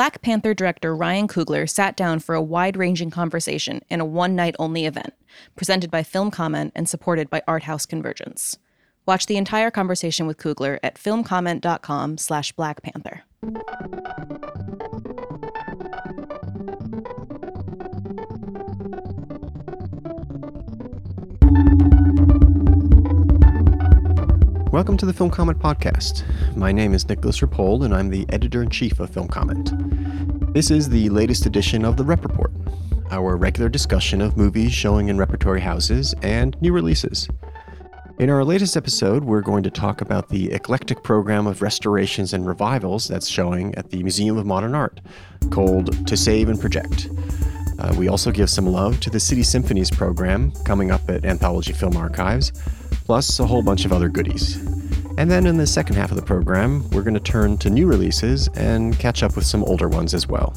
Black Panther director Ryan Coogler sat down for a wide ranging conversation in a one night only event, presented by Film Comment and supported by Art House Convergence. Watch the entire conversation with Coogler at filmcomment.com slash Black Panther. Welcome to the Film Comment Podcast. My name is Nicolas Rapold, and I'm the editor in chief of Film Comment. This is the latest edition of the Rep Report, our regular discussion of movies showing in repertory houses and new releases. In our latest episode, we're going to talk about the eclectic program of restorations and revivals that's showing at the Museum of Modern Art, called To Save and Project. Uh, we also give some love to the City Symphonies program coming up at Anthology Film Archives, plus a whole bunch of other goodies. And then in the second half of the program, we're going to turn to new releases and catch up with some older ones as well.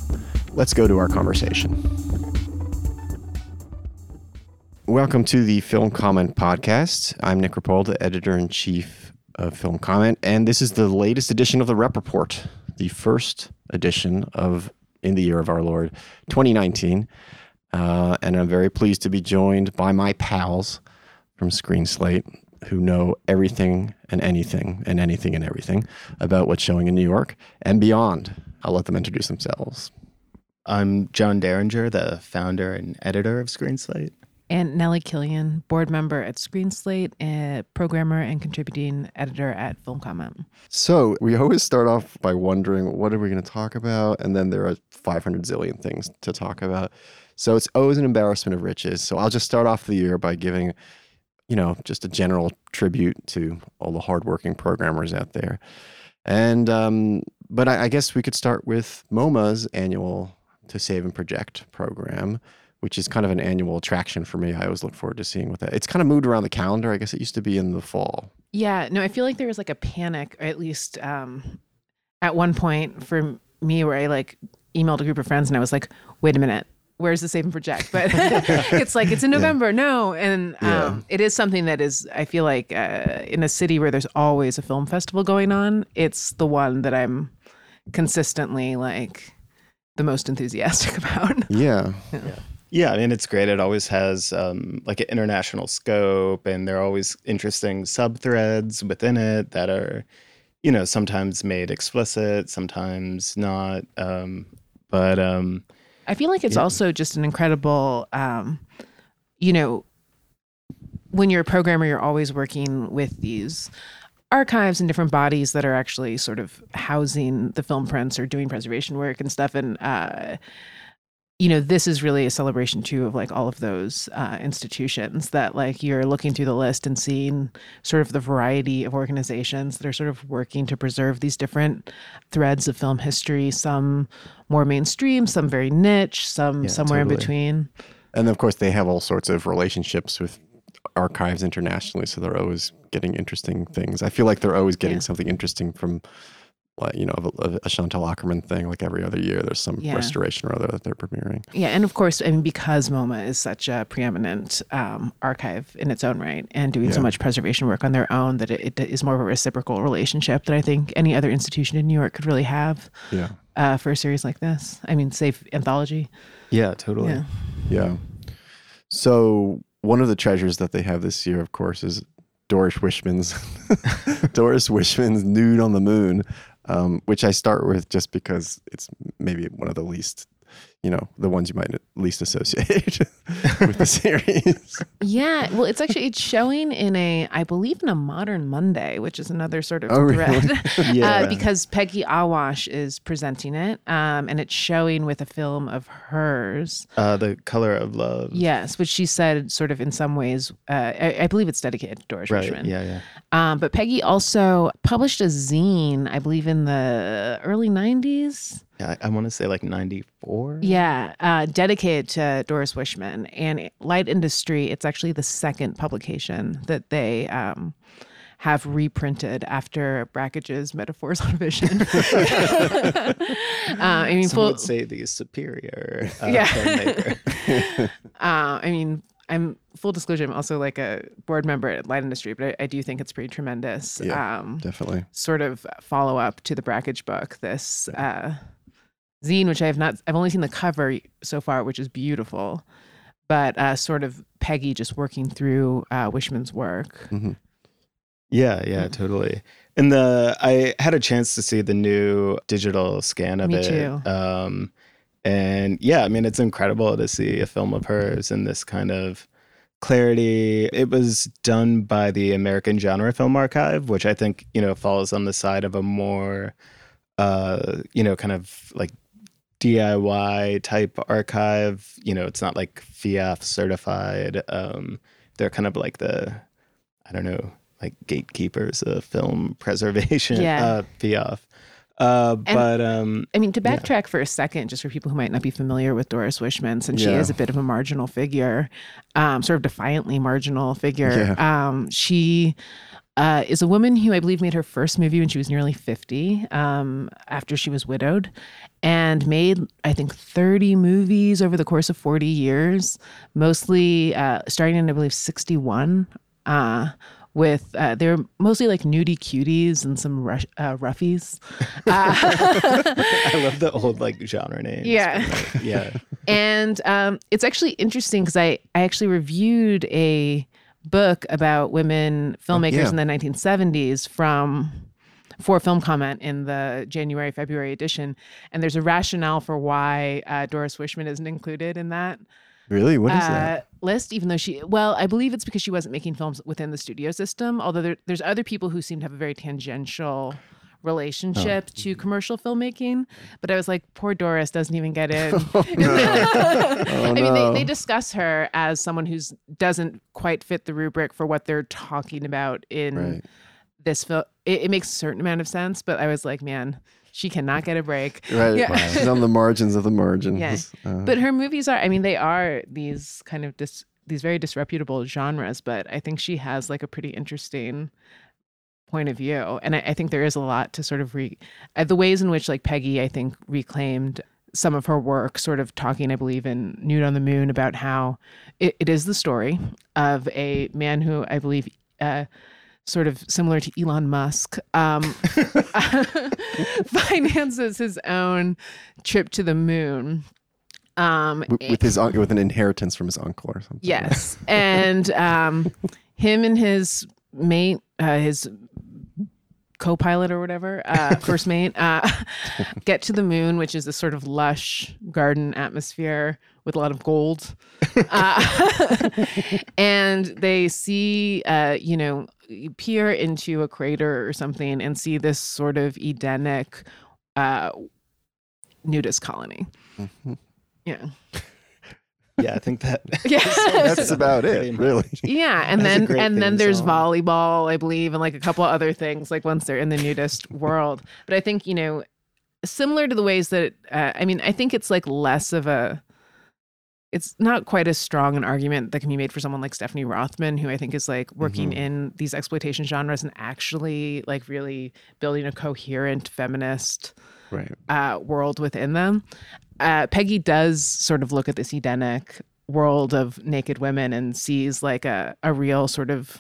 Let's go to our conversation. Welcome to the Film Comment Podcast. I'm Nick Rapold, the editor in chief of Film Comment, and this is the latest edition of the Rep Report, the first edition of In the Year of Our Lord 2019. Uh, and I'm very pleased to be joined by my pals from Screen Slate, who know everything and anything and anything and everything about what's showing in New York and beyond. I'll let them introduce themselves. I'm Jon Dieringer, the founder and editor of Screen Slate. And Nellie Killian, board member at Screen Slate, a programmer and contributing editor at Film Comment. So we always start off by wondering what are we going to talk about, and then there are 500 zillion things to talk about. So it's always an embarrassment of riches. So I'll just start off the year by giving you know, just a general tribute to all the hardworking programmers out there. And, um, but I, I guess we could start with MoMA's annual To Save and Project program, which is kind of an annual attraction for me. I always look forward to seeing what that. It's kind of moved around the calendar. I guess it used to be in the fall. Yeah, no, I feel like there was like a panic, or at least um, at one point for me, where I like emailed a group of friends and I was like, "Wait a minute, where's the saving for Jack? but it's like it's in november yeah. no and um, yeah. it is something that is i feel like uh, in a city where there's always a film festival going on it's the one that i'm consistently like the most enthusiastic about yeah, yeah. Yeah, I mean it's great. It always has um, like an international scope, and there are always interesting sub threads within it that are, you know, sometimes made explicit, sometimes not. Um, but um, I feel like it's yeah. also just an incredible, um, you know, when you're a programmer, you're always working with these archives and different bodies that are actually sort of housing the film prints or doing preservation work and stuff. And uh, you know, this is really a celebration too of like all of those uh, institutions that like you're looking through the list and seeing sort of the variety of organizations that are sort of working to preserve these different threads of film history. Some more mainstream, some very niche, some yeah, somewhere totally. in between. And of course, they have all sorts of relationships with archives internationally, so they're always getting interesting things. I feel like they're always getting yeah. something interesting from like you know a, a Chantal Akerman thing like every other year there's some yeah. restoration or other that they're premiering yeah and of course I mean because MoMA is such a preeminent um, archive in its own right and doing yeah. so much preservation work on their own that it, it is more of a reciprocal relationship that I think any other institution in New York could really have yeah uh, for a series like this I mean safe anthology yeah totally yeah. yeah so one of the treasures that they have this year of course is Doris Wishman's Doris Wishman's Nude on the Moon, um, which I start with just because it's maybe one of the least you know the ones you might least associate with the series. Yeah, well, it's actually it's showing in a I believe in a Modern Monday, which is another sort of oh, thread, really? yeah. uh, because Peggy Ahwesh is presenting it, um, and it's showing with a film of hers, uh, the Color of Love. Yes, which she said sort of in some ways, uh, I, I, believe it's dedicated to Doris right. Richmond. Yeah, yeah. Um, but Peggy also published a zine, I believe, in the early '90s. I, I want to say like 94. Yeah, uh, dedicated to Doris Wishman. And Light Industry, it's actually the second publication that they um, have reprinted after Brakhage's Metaphors on Vision. uh, I mean, Some full, would say the superior uh, yeah. uh, I mean, I'm full disclosure. I'm also like a board member at Light Industry, but I, I do think it's pretty tremendous. Yeah, um, definitely. Sort of follow up to the Brakhage book. This uh, zine, which I have not. I've only seen the cover so far, which is beautiful, but uh, sort of Peggy just working through uh, Wishman's work. Mhm. Yeah, yeah, totally. And the I had a chance to see the new digital scan of Me it. too. Um, and yeah, I mean, it's incredible to see a film of hers in this kind of clarity. It was done by the American Genre Film Archive, which I think you know falls on the side of a more, uh, you know, kind of like DIY type archive. You know, it's not like FIAF certified. Um, they're kind of like the, I don't know, like gatekeepers of film preservation. Yeah. Uh, FIAF. Uh, but um, I mean, to Yeah. backtrack for a second, just for people who might not be familiar with Doris Wishman, since she is a bit of a marginal figure, um, sort of defiantly marginal figure. Yeah. Um, she uh, is a woman who I believe made her first movie when she was nearly 50, um, after she was widowed, and made, I think, 30 movies over the course of 40 years, mostly uh, starting in, I believe, 61. Uh, with uh, they're mostly like nudie cuties and some rush, uh, roughies. Uh, I love the old like genre names. Yeah. like, yeah. and um, it's actually interesting because I, I actually reviewed a book about women filmmakers yeah. in the 1970s from for film comment in the January February edition, and there's a rationale for why uh, Doris Wishman isn't included in that Really? What is uh, that? list, even though she, well, I believe it's because she wasn't making films within the studio system. Although there, there's other people who seem to have a very tangential relationship Oh. to commercial filmmaking. But I was like, poor Doris doesn't even get in. Oh, I mean, no. they, they discuss her as someone who's doesn't quite fit the rubric for what they're talking about in Right. this film. It, it makes a certain amount of sense, but I was like, man, she cannot get a break. Right. Yeah. She's on the margins of the margins. Yeah. Uh, But her movies are, I mean, they are these kind of dis, these very disreputable genres, but I think she has like a pretty interesting point of view. And I, I think there is a lot to sort of re, uh, the ways in which like Peggy, I think, reclaimed some of her work, sort of talking, I believe, in Nude on the Moon about how it, it is the story of a man who I believe, uh, sort of similar to Elon Musk, um, finances his own trip to the moon. Um, with his with an inheritance from his uncle or something. Yes. and um, him and his mate, uh, his co-pilot or whatever, uh, first mate, uh, get to the moon, which is this sort of lush garden atmosphere with a lot of gold. Uh, and they see, uh, you know, peer into a crater or something and see this sort of Edenic uh, nudist colony. Mhm. Yeah. Yeah, I think that Yeah. That's about it, really. Yeah, and That's then and then there's song. volleyball, I believe, and like a couple other things. Like once they're in the nudist world, but I think you know, similar to the ways that uh, I mean, I think it's like less of a. It's not quite as strong an argument that can be made for someone like Stephanie Rothman, who I think is like working Mhm. in these exploitation genres and actually like really building a coherent feminist Right. uh, world within them. Uh, Peggy does sort of look at this Edenic world of naked women and sees like a, a real sort of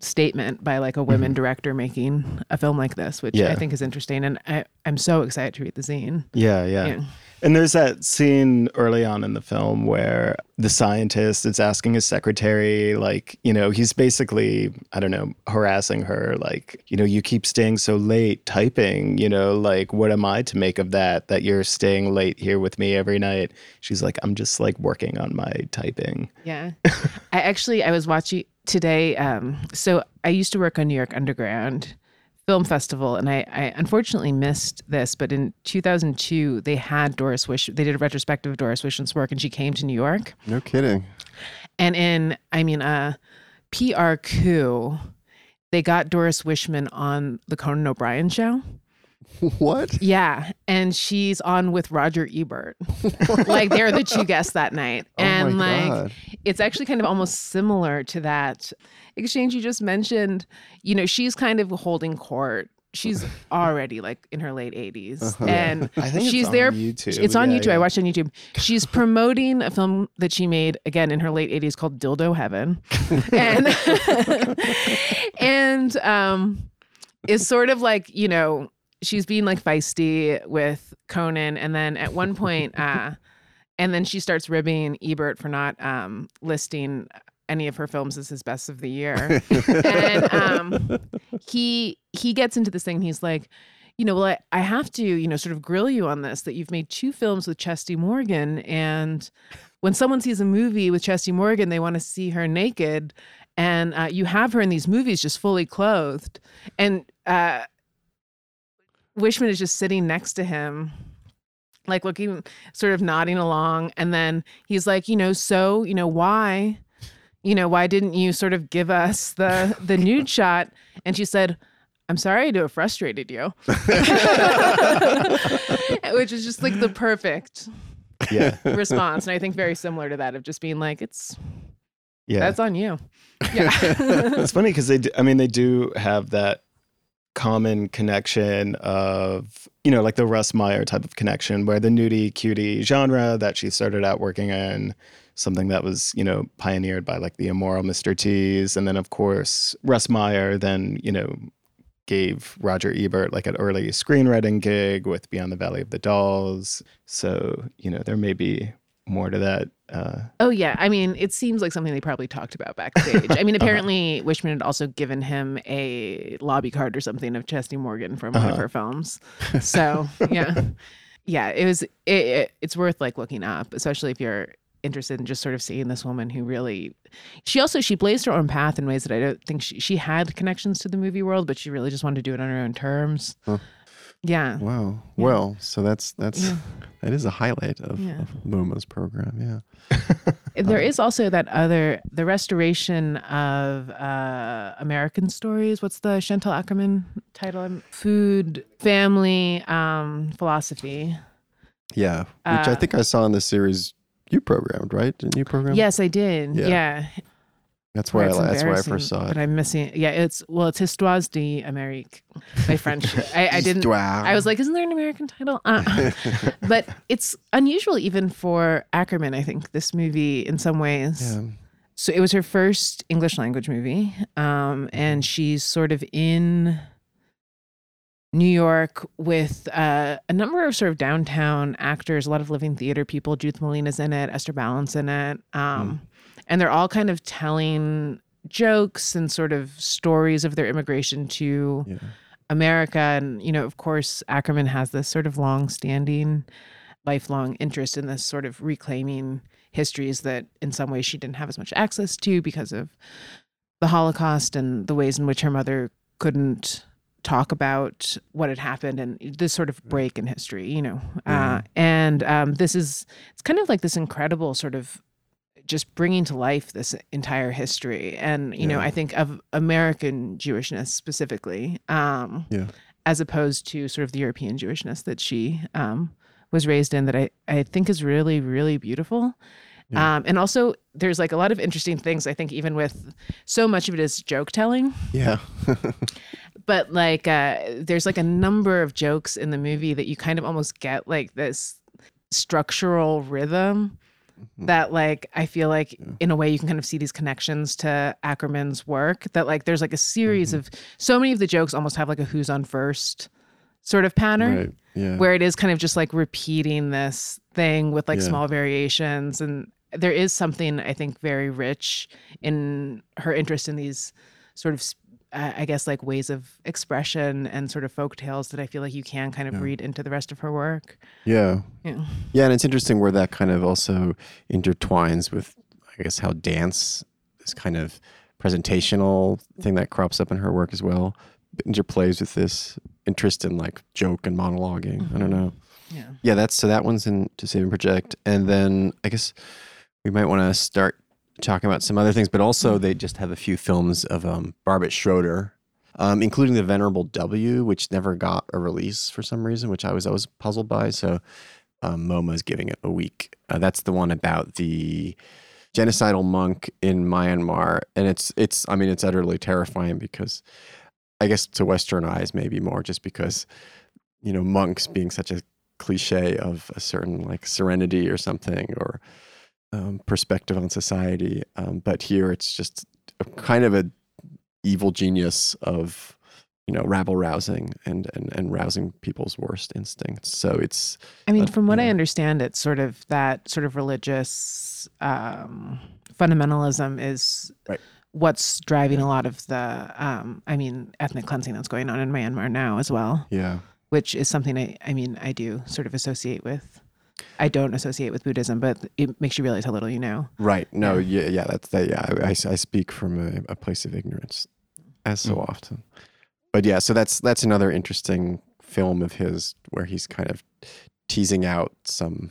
statement by like a women director making a film like this, which I think is interesting. And I, I'm so excited to read the zine. Yeah, yeah. Yeah. And there's that scene early on in the film where the scientist is asking his secretary, like, you know, he's basically, I don't know, harassing her, like, you know, you keep staying so late typing, you know, like, what am I to make of that, that you're staying late here with me every night? She's like, I'm just like working on my typing. Yeah. I actually I was watching today. Um, so I used to work on New York Underground Film Festival, and I, I unfortunately missed this, but in 2002 they had Doris Wish. They did a retrospective of Doris Wishman's work, and she came to New York. No kidding. And in I mean, uh, PR coup, they got Doris Wishman on the Conan O'Brien show. What? Yeah, and she's on with Roger Ebert. like they're the two guests that night, and oh my like God. it's actually kind of almost similar to that exchange you just mentioned. You know, she's kind of holding court. She's already like in her late 80s, Uh-huh. and I think she's it's there. on YouTube. It's on Yeah, YouTube. I watched it on YouTube. She's promoting a film that she made again in her late 80s called Dildo Heaven, and and um, is sort of like you know she's being like feisty with Conan, and then at one point, uh, and then she starts ribbing Ebert for not um, listing any of her films as his best of the year. and um, he he gets into this thing. He's like, you know, well, I, I have to, you know, sort of grill you on this that you've made two films with Chesty Morgan, and when someone sees a movie with Chesty Morgan, they want to see her naked, and uh, you have her in these movies just fully clothed, and uh, Wishman is just sitting next to him like looking sort of nodding along and then he's like you know so you know why you know why didn't you sort of give us the the nude shot? And she said i'm sorry to have frustrated you. Which is just like the perfect Yeah. response. And i think very similar to that of just being like it's Yeah. that's on you. Yeah. It's funny because they do, I mean they do have that common connection of you know like the Russ Meyer type of connection where the nudie cutie genre that she started out working in something that was you know pioneered by like the immoral Mr. Teas and then of course Russ Meyer then you know gave Roger Ebert like an early screenwriting gig with Beyond the Valley of the Dolls so you know there may be more to that uh Oh yeah, I mean, it seems like something they probably talked about backstage. I mean, apparently Wishman had also given him a lobby card or something of Chesty Morgan from one of Uh-huh. her films. So yeah, yeah, it was. It, it, it's worth like looking up, especially if you're interested in just sort of seeing this woman who really. She also she blazed her own path in ways that I don't think she she had connections to the movie world, but she really just wanted to do it on her own terms. Huh. Yeah. Wow. Yeah. Well, so that's that's Yeah. that is a highlight of, Yeah. of MoMA's program. Yeah. There is also that other the restoration of uh American stories. What's the Chantal Akerman title? Um, Food, family, um, philosophy. Yeah. Which I Uh, think I saw in the series you programmed, right? Didn't you program? Yes, I did. Yeah. Yeah, That's where I, It's that's where I first saw it. But I'm missing. Yeah, it's well, it's Histoires d'Amérique my French. I, I didn't. I was like, isn't there an American title? Uh, but it's unusual even for Akerman. I think this movie, in some ways, yeah. so it was her first English language movie, um, and she's sort of in New York with uh, a number of sort of downtown actors, a lot of living theater people. Judith Malina's in it, Esther Balint's in it, um, and they're all kind of telling jokes and sort of stories of their immigration to Yeah. America. And you know, of course, Akerman has this sort of long-standing, lifelong interest in this sort of reclaiming histories that in some ways she didn't have as much access to because of the Holocaust and the ways in which her mother couldn't talk about what had happened and this sort of break in history, you know. Uh, and um, this is, it's kind of like this incredible sort of just bringing to life this entire history. And, you know, I think of American Jewishness specifically, um, Yeah. as opposed to sort of the European Jewishness that she um, was raised in that I, I think is really, really beautiful. Yeah. Um, and also, there's like a lot of interesting things. I think even with so much of it is joke telling, Yeah. but like uh, there's like a number of jokes in the movie that you kind of almost get like this structural rhythm that like I feel like in a way you can kind of see these connections to Akerman's work. That like there's like a series of so many of the jokes almost have like a who's on first sort of pattern right. Yeah. where it is kind of just like repeating this thing with like Yeah. small variations and there is something i think very rich in her interest in these sort of uh, i guess like ways of expression and sort of folk tales that i feel like you can kind of Yeah. read into the rest of her work yeah. yeah Yeah, and it's interesting where that kind of also intertwines with, I guess, how dance, is kind of presentational thing that crops up in her work as well, interplays with this interest in like joke and monologuing. I don't know. yeah Yeah, that's so that one's in to save and project, and then I guess we might want to start talking about some other things, but also they just have a few films of um, Barbet Schroeder, um, including the Venerable W, which never got a release for some reason, which I was always puzzled by. So um, MoMA's giving it a week. Uh, that's the one about the genocidal monk in Myanmar, and it's it's I mean it's utterly terrifying because I guess to Western eyes maybe more just because you know monks being such a cliche of a certain like serenity or something or um, perspective on society, um, but here it's just a kind of a evil genius of you know, rabble rousing and, and, and rousing people's worst instincts. So it's, I mean, Uh, from what I understand, it's sort of that sort of religious um, fundamentalism is Right. what's driving a lot of the, um, I mean, ethnic cleansing that's going on in Myanmar now as well, yeah. which is something I, I mean, I do sort of associate with. I don't associate with Buddhism, but it makes you realize how little you know. Right. No, yeah, yeah, that's that. Yeah, I, I, I speak from a, a place of ignorance, as so Mm. often. But yeah, so that's that's another interesting film of his where he's kind of teasing out some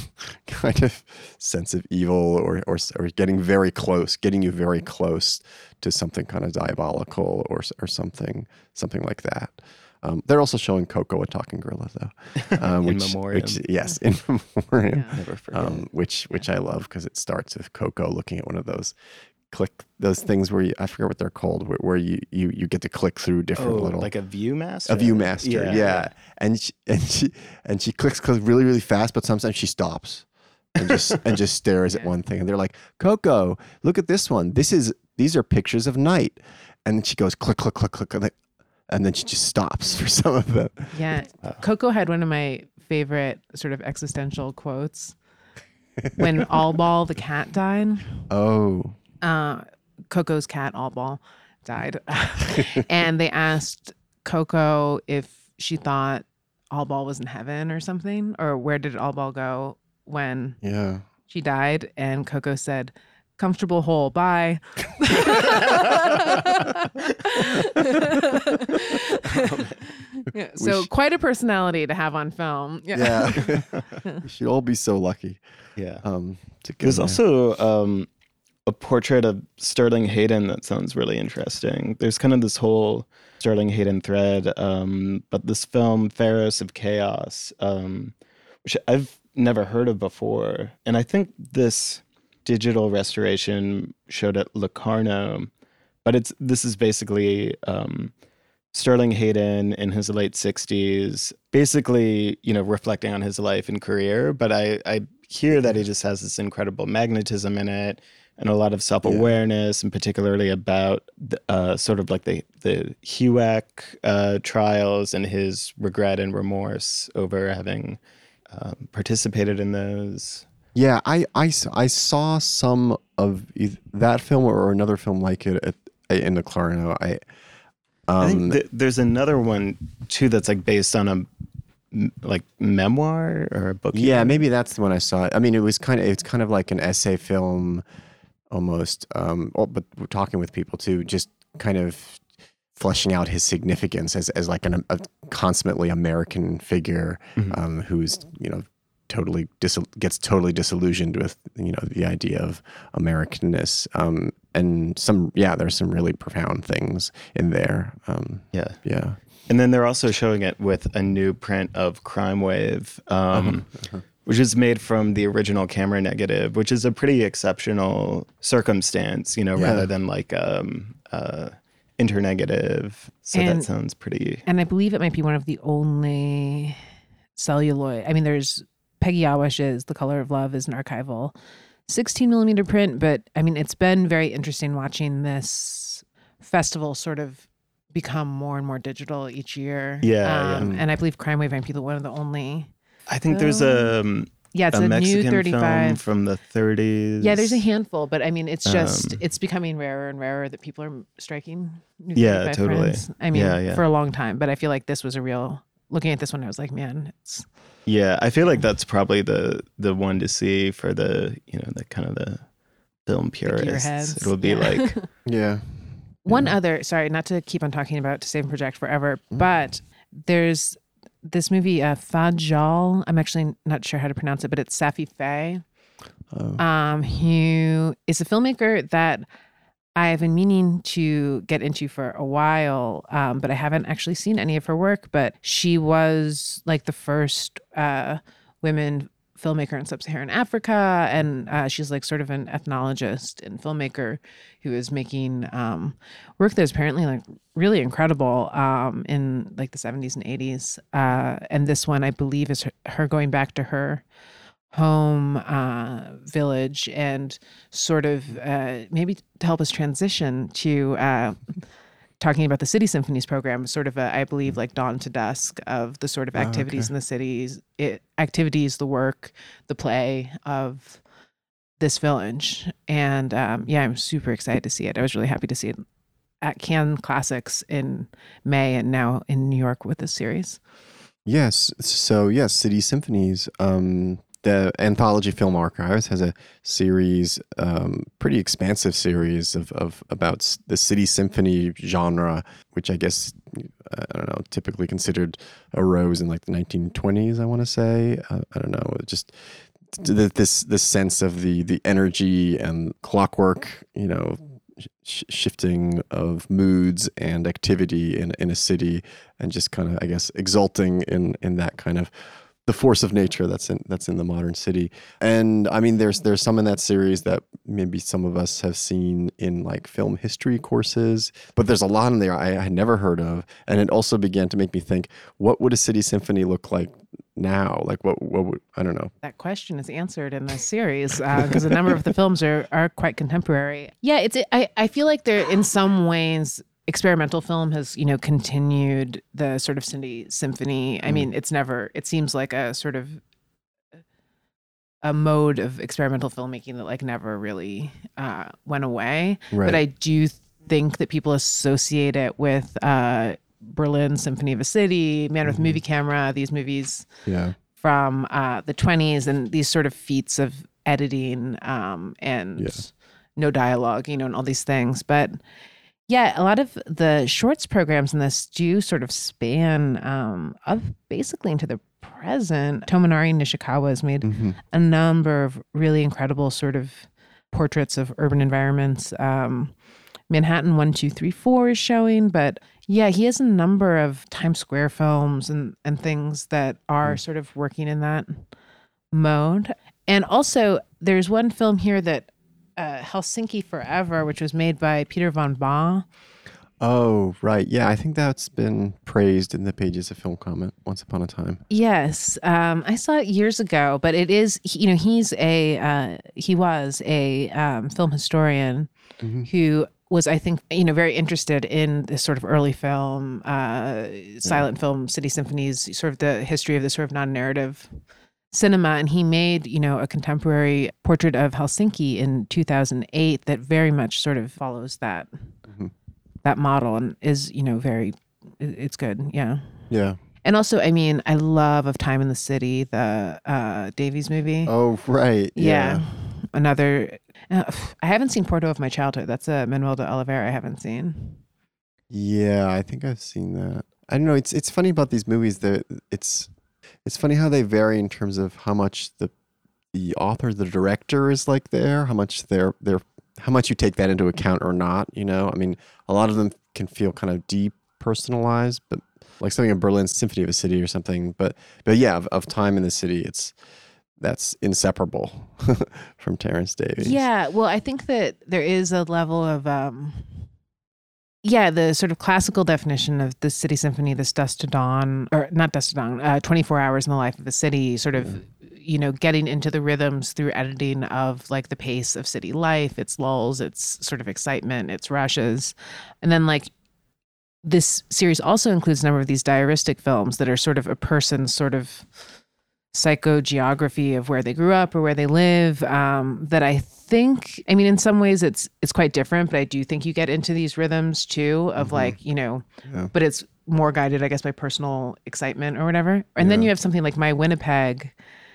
kind of sense of evil or or or getting very close, getting you very close to something kind of diabolical or or something something like that. Um, they're also showing Koko a talking gorilla, though. Um, In which, memoriam. which- yes, in memoriam Never forget. um, which which I love because it starts with Koko looking at one of those click those things where you, I forget what they're called where, where you, you you get to click through different oh, little like a ViewMaster. a ViewMaster, yeah, and she, and she and she clicks clicks really really fast, but sometimes she stops and just and just stares at one thing, and they're like, Koko, look at this one. This is these are pictures of night, and then she goes click click click click, and then, and then she just stops for some of them. Yeah. Wow. Koko had one of my favorite sort of existential quotes when All Ball the cat died. Oh, uh, Koko's cat, All Ball died. and they asked Koko if she thought All Ball was in heaven or something, or where did All Ball go when yeah. she died? And Koko said, comfortable hole, bye. yeah, so sh- quite a personality to have on film. Yeah, we should all be so lucky. Yeah. Um, to get There's there. also um, a portrait of Sterling Hayden that sounds really interesting. There's kind of this whole Sterling Hayden thread, um, but this film, Pharos of Chaos, um, which I've never heard of before, and I think this digital restoration showed at Locarno, but it's this is basically um, Sterling Hayden in his late 60s, basically, you know, reflecting on his life and career. But I, I hear that he just has this incredible magnetism in it and a lot of self awareness, and particularly about the, uh, sort of like the, the HUAC uh, trials and his regret and remorse over having um, participated in those. Yeah, I I saw some of that film or another film like it at, in Locarno. I, I um, think th- there's another one too that's like based on a like memoir or a book. yeah, maybe that's the one I saw. I mean, it was kind of it's kind of like an essay film, almost. Um, oh, but we're talking with people too, just kind of fleshing out his significance as as like an, a consummately American figure Mhm. um, who's you know totally dis- gets totally disillusioned with you know the idea of Americanness. Um, and some yeah, there's some really profound things in there. Um, Yeah. yeah. And then they're also showing it with a new print of Crime Wave, um, Uh-huh. which is made from the original camera negative, which is a pretty exceptional circumstance, you know, Yeah. rather than like um, uh, internegative. So that sounds pretty. And I believe it might be one of the only celluloid. I mean, there's Peggy Ahwesh's The Color of Love is an archival 16 millimeter print, but I mean, it's been very interesting watching this festival sort of become more and more digital each year. Yeah, yeah. um, And I believe Crime Wave might be the one of the only. I think there's a, um, Yeah, it's a a, new Mexican film 35. from the 30s. Yeah, there's a handful, but I mean, it's just Um, it's becoming rarer and rarer that people are striking. New Yeah, totally. prints. I mean, Yeah, yeah. for a long time, but I feel like this was a real. Looking at this one, I was like, man, it's Yeah, I feel like that's probably the the one to see for the you know the kind of the film purists. It will be Yeah. like Yeah. One Yeah. other, sorry, not to keep on talking about To Save and Project Forever, Mm. but there's this movie, uh, Fad'jal. I'm actually not sure how to pronounce it, but it's Safi Faye, Oh. um, who is a filmmaker that I've been meaning to get into for a while, um, but I haven't actually seen any of her work. But she was like the first uh, women filmmaker in sub-Saharan Africa, and uh, she's like sort of an ethnologist and filmmaker who is making um, work that's apparently like really incredible um, in like the 70s and 80s. Uh, and this one, I believe, is her, her going back to her home uh, village and sort of uh, maybe to help us transition to uh, talking about the City Symphonies program, sort of a, I believe, like dawn to dusk of the sort of Oh, activities okay. in the cities, it, activities, the work, the play of this village. And um, yeah, I'm super excited to see it. I was really happy to see it at Cannes Classics in May and now in New York with this series. Yes. So yes, City Symphonies. Um, the Anthology Film Archives has a series, um, pretty expansive series of, of about the city symphony genre, which I guess I don't know, typically considered arose in like the 1920s. I want to say. Uh, I don't know. Just th- this this sense of the the energy and clockwork, you know, sh- shifting of moods and activity in in a city, and just kind of I guess exulting in in that kind of the force of nature that's in that's in the modern city. And I mean, there's there's some in that series that maybe some of us have seen in like film history courses, but there's a lot in there I, I had never heard of, and it also began to make me think, what would a city symphony look like now? Like what what would I don't know. That question is answered in this series uh, because a number of the films are are quite contemporary. Yeah, it's I I feel like they're in some ways experimental film has you know continued the sort of city symphony. I mean, it's never. It seems like a sort of a mode of experimental filmmaking that like never really uh, went away. Right. But I do think that people associate it with uh, Berlin Symphony of a City, Man with Movie Camera, these movies yeah. from uh, the 20s and these sort of feats of editing um, and Yeah. no dialogue, you know, and all these things. But yeah, a lot of the shorts programs in this do sort of span um, up basically into the present. Tomonari Nishikawa has made Mhm. a number of really incredible sort of portraits of urban environments. Um, Manhattan 1234 is showing, but yeah, he has a number of Times Square films and, and things that are sort of working in that mode. And also, there's one film here that uh, Helsinki Forever, which was made by Peter von Bagh. Oh, right. Yeah, I think that's been praised in the pages of Film Comment once upon a time. Yes, um, I saw it years ago, but it is he- you know he's a uh, he was a um, film historian Mhm. who was I think you know very interested in this sort of early film, uh, silent film, city symphonies, sort of the history of the sort of non-narrative cinema, and he made you know a contemporary portrait of Helsinki in 2008 that very much sort of follows that Mhm. that model and is you know very it's good, yeah. Yeah. And also, I mean, I love of Time in the City, the uh, Davies movie. Oh, right. yeah. Another. Uh, I haven't seen Porto of My Childhood. That's a Manoel de Oliveira. I haven't seen. Yeah, I think I've seen that. I don't know. It's it's funny about these movies that it's it's funny how they vary in terms of how much the the author, the director is like there, how much they're they're how much you take that into account or not. You know, I mean, a lot of them can feel kind of depersonalized, but like something in Berlin Symphony of a City or something. But but yeah, of, of time in the city, it's that's inseparable from Terence Davies. Yeah. Well, I think that there is a level of. um yeah, the sort of classical definition of the city symphony, this dusk to dawn, or not dusk to dawn, uh, 24 hours in the life of the city, sort of, you know, getting into the rhythms through editing of like the pace of city life, its lulls, its sort of excitement, its rushes. And then like this series also includes a number of these diaristic films that are sort of a person's sort of psychogeography of where they grew up or where they live um, that i think i mean in some ways it's it's quite different but i do think you get into these rhythms too of Mhm. like you know Yeah. but it's more guided i guess by personal excitement or whatever and then you have something like my winnipeg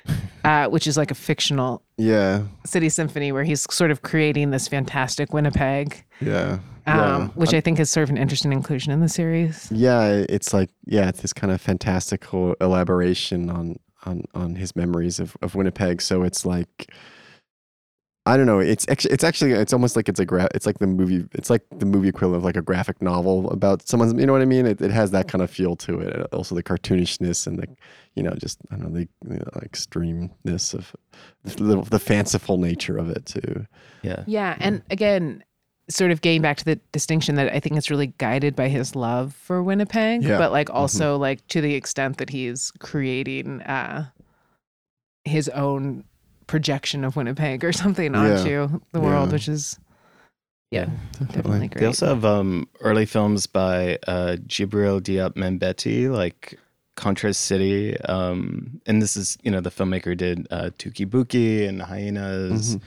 uh, which is like a fictional Yeah. city symphony where he's sort of creating this fantastic winnipeg Yeah. um, yeah. which i think is sort of an interesting inclusion in the series Yeah, it's like yeah, it's this kind of fantastical elaboration on on on his memories of, of Winnipeg. So it's like I don't know. It's actually it's actually it's almost like it's a gra- it's like the movie it's like the movie equivalent of like a graphic novel about someone's you know what I mean. It, it has that kind of feel to it. Also the cartoonishness and the you know just I don't know the you know, extremeness of the the fanciful nature of it too. Yeah. Yeah, and again, sort of getting back to the distinction that I think it's really guided by his love for Winnipeg, Yeah. but like also like to the extent that he's creating uh his own projection of Winnipeg or something Yeah. onto the world, Yeah. which is Yeah, Definitely. definitely great. They also have um, early films by uh, Djibril Diop Mambéty, like Contras'City. Um, and this is, you know, the filmmaker did uh, Touki Bouki and Hyenas,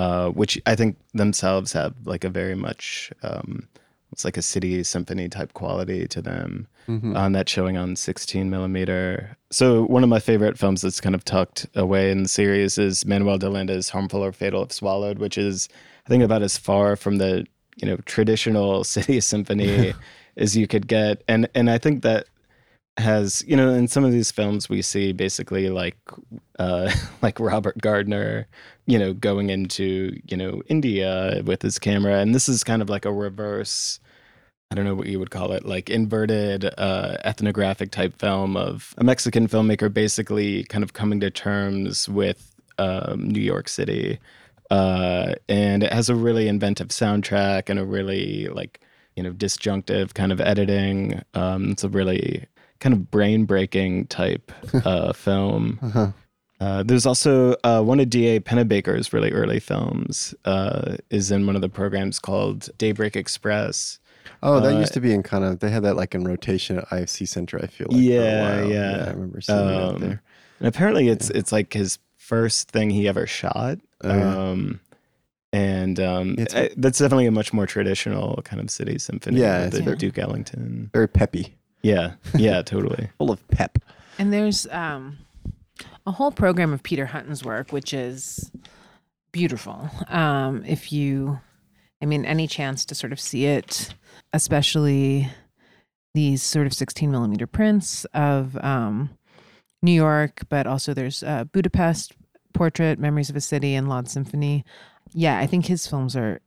uh, which I think themselves have like a very much, um, it's like a city symphony type quality to them. Mm-hmm. On that showing on 16 millimeter. So one of my favorite films that's kind of tucked away in the series is Manuel de Landa's "Harmful or Fatal If Swallowed," which is I think about as far from the you know traditional city symphony as you could get, and and I think that has you know in some of these films we see basically like uh like Robert Gardner you know going into you know India with his camera and this is kind of like a reverse I don't know what you would call it, like inverted uh, ethnographic type film of a Mexican filmmaker basically kind of coming to terms with um, New York City. Uh, and it has a really inventive soundtrack and a really like, you know, disjunctive kind of editing. Um, it's a really kind of brain breaking type uh, film. Uh-huh. Uh, there's also uh, one of D.A. Pennebaker's really early films uh, is in one of the programs called Daybreak Express. Oh, that Uh, used to be in kind of. They had that like in rotation at IFC Center. I feel like. for a Yeah, while. yeah. I remember seeing it out Um, there. And apparently, it's it's like his first thing he ever shot. Oh, yeah. um, and um, I- that's definitely a much more traditional kind of city symphony. Yeah, with the very- Duke Ellington. Very peppy, Yeah, yeah, totally. full of pep. And there's um, a whole program of Peter Hutton's work, which is beautiful. Um, if you, I mean, any chance to sort of see it, especially these sort of 16 millimeter prints of um, New York, but also there's uh, Budapest Portrait, Memories of a City, and Lodz Symphony. Yeah, I think his films are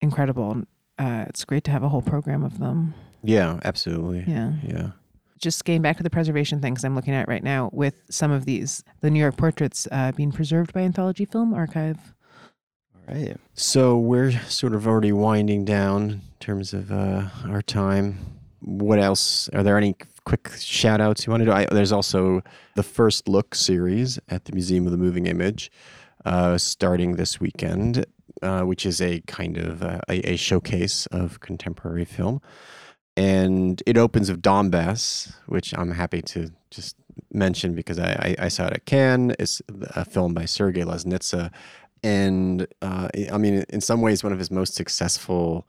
incredible. Uh, it's great to have a whole program of them. Yeah, absolutely. Yeah Yeah. Just getting back to the preservation things I'm looking at right now with some of these, the New York portraits uh, being preserved by Anthology Film Archive. All right. So we're sort of already winding down in terms of uh, our time. What else? Are there any quick shout outs you want to do? I, there's also the First Look series at the Museum of the Moving Image uh, starting this weekend, uh, which is a kind of uh, a, a showcase of contemporary film. And it opens with Donbass, which I'm happy to just mention because I, I, I saw it at Cannes. It's a film by Sergei Loznitsa and uh, I mean, in some ways, one of his most successful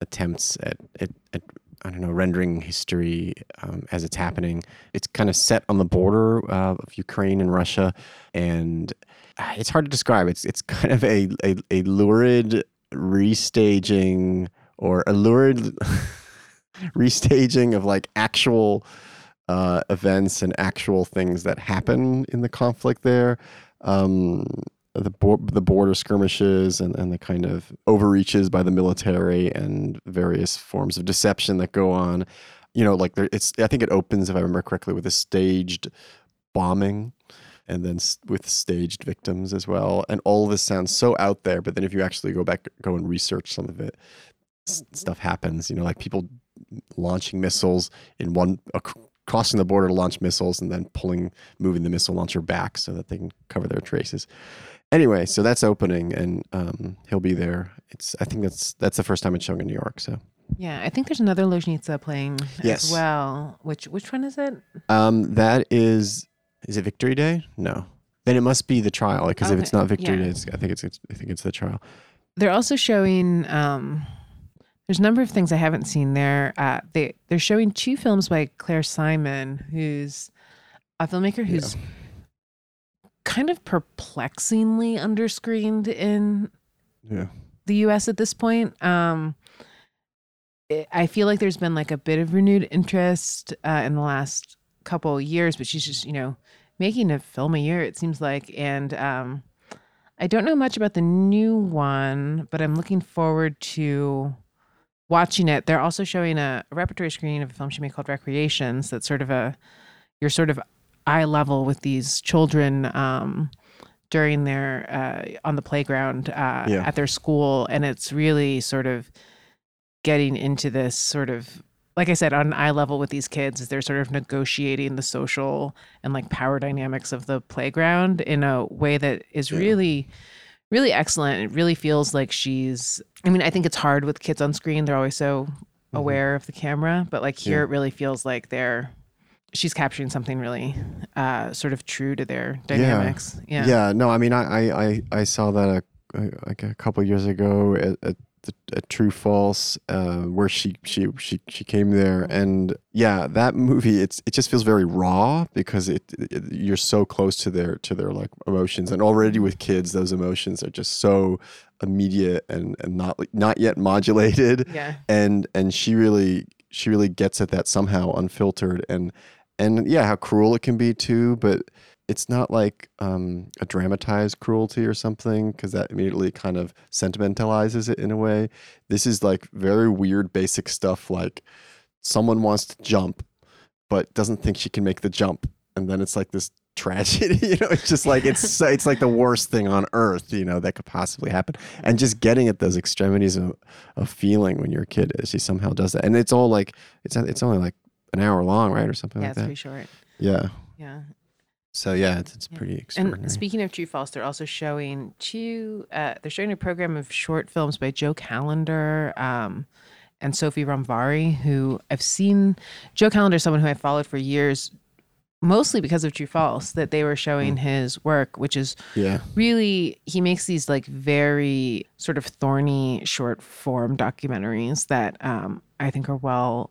attempts at, at, at I don't know, rendering history um, as it's happening. It's kind of set on the border uh, of Ukraine and Russia, and uh, it's hard to describe. It's it's kind of a a, a lurid restaging or a lurid restaging of like actual uh, events and actual things that happen in the conflict there. Um, the bo- the border skirmishes and, and the kind of overreaches by the military and various forms of deception that go on. You know, like there, it's. I think it opens, if I remember correctly, with a staged bombing, and then with staged victims as well. And all of this sounds so out there, but then if you actually go back, go and research some of it, s- stuff happens. You know, like people launching missiles in one. ac- Crossing the border to launch missiles and then pulling, moving the missile launcher back so that they can cover their traces anyway, so that's opening, and um, he'll be there. It's I think that's that's the first time it's showing in New York. So Yeah, I think there's another Loznitsa playing Yes. as well. Which which one is it? um, that is is it Victory Day? No, then it must be the trial because if it's not Victory yeah. Day, it's, I think it's, it's I think it's the trial. They're also showing. Um, there's a number of things I haven't seen there. Uh, they they're showing two films by Claire Simon, who's a filmmaker who's kind of perplexingly underscreened in Yeah, the U.S. at this point. Um, it, I feel like there's been like a bit of renewed interest uh, in the last couple of years, but she's just you know making a film a year. It seems like, and um, I don't know much about the new one, but I'm looking forward to watching it. They're also showing a, a repertory screening of a film she made called Recreations. That's sort of a you're sort of eye level with these children. Um, during their uh, on the playground uh, Yeah. at their school, and it's really sort of getting into this sort of like I said on eye level with these kids as they're sort of negotiating the social and like power dynamics of the playground in a way that is Yeah. really really excellent. It really feels like she's. I mean, I think it's hard with kids on screen; they're always so aware of the camera, but like here, Yeah. it really feels like they're. She's capturing something really, uh, sort of true to their dynamics. Yeah. Yeah. no, I mean, I I I, saw that a, a, like a couple years ago at, at, the, at True False, uh, where she she she she came there, and yeah, that movie it's it just feels very raw because it, it you're so close to their to their like emotions, and already with kids, those emotions are just so immediate and and not not yet modulated. Yeah. and and she really she really gets at that somehow unfiltered. And and yeah how cruel it can be too but it's not like um, a dramatized cruelty or something because that immediately kind of sentimentalizes it in a way. This is like very weird basic stuff like someone wants to jump but doesn't think she can make the jump and then it's like this tragedy you know? It's just like it's it's like the worst thing on earth you know that could possibly happen. And just getting at those extremities of, of feeling when you're a kid she somehow does that. And it's all like it's it's only like an hour long right or something Yeah, like it's that? pretty short. yeah. Yeah. So yeah it's, it's pretty extraordinary And speaking of True False, they're also showing two. Uh, they're showing a program of short films by Joe Callander um, and Sophy Romvari, who I've seen. Joe Callander is someone who I followed for years, mostly because of True False. That they were showing his work, which is yeah really he makes these like very sort of thorny short form documentaries that um, I think are well.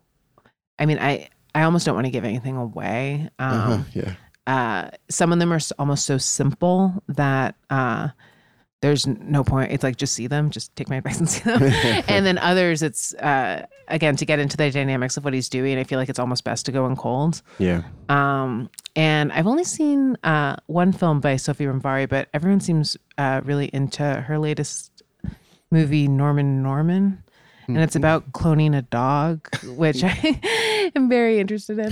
I mean, I I almost don't want to give anything away. Um, uh-huh. yeah uh, some of them are almost so simple that uh, there's no point. It's like just see them, just take my advice and see them. and then others, it's uh, again to get into the dynamics of what he's doing. I feel like it's almost best to go in cold. yeah Um, and I've only seen uh, one film by Sophy Romvari, but everyone seems uh, really into her latest movie, Norman Norman. And it's about cloning a dog, which I am very interested in.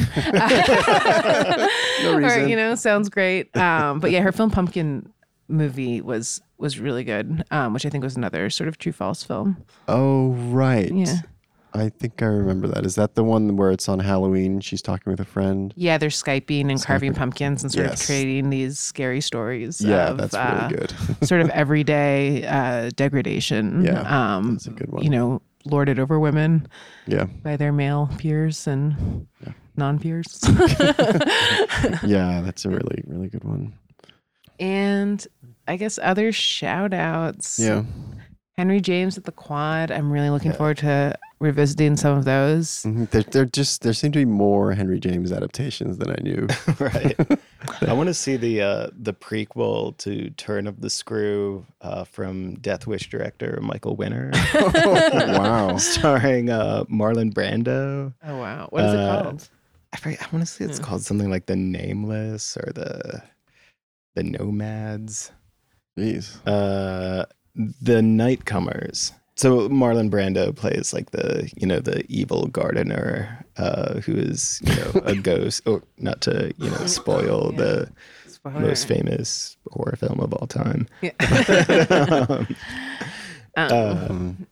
No reason. Or, you know, sounds great. Um, but yeah, her film Pumpkin movie was was really good, um, which I think was another sort of true false film. oh right Yeah. i think i remember that is that the one where it's on halloween she's talking with a friend Yeah, they're Skyping and carving pumpkins and sort Yes. of creating these scary stories. yeah of, that's uh, really good sort of everyday uh, degradation. Yeah, um, that's a good one. You know, lorded over women yeah by their male peers and non-peers. yeah that's a really really good one and I guess other shout outs. yeah Henry James at the Quad. I'm really looking forward to revisiting some of those. Mhm. There, there just there seem to be more Henry James adaptations than I knew. right. I want to see the uh, the prequel to Turn of the Screw uh, from Death Wish director Michael Winner, wow. starring uh, Marlon Brando. Oh wow. What is Uh, it called? I forget, I want to say it's called something like the Nameless or the the Nomads. Jeez. Uh, the Nightcomers. So Marlon Brando plays like the you know the evil gardener uh, who is you know a ghost. Or not to you know spoil the Spoiler. most famous horror film of all time. Yeah. Um, Um, uh, Um,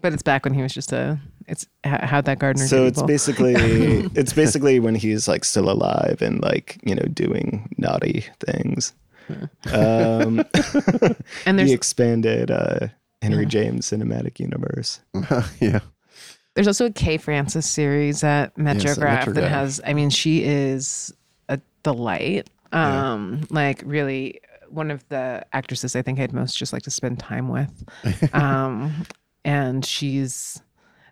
but it's back when he was just a. It's how'd that gardener. so it's evil? basically it's basically when he's like still alive and like you know doing naughty things. Um, and there's the expanded uh, Henry Yeah. James cinematic universe. yeah. There's also a Kay Francis series at Metrograph Metrograph. that has. I mean, she is a delight. Yeah. Um, like really one of the actresses I think I'd most just like to spend time with. Um, and she's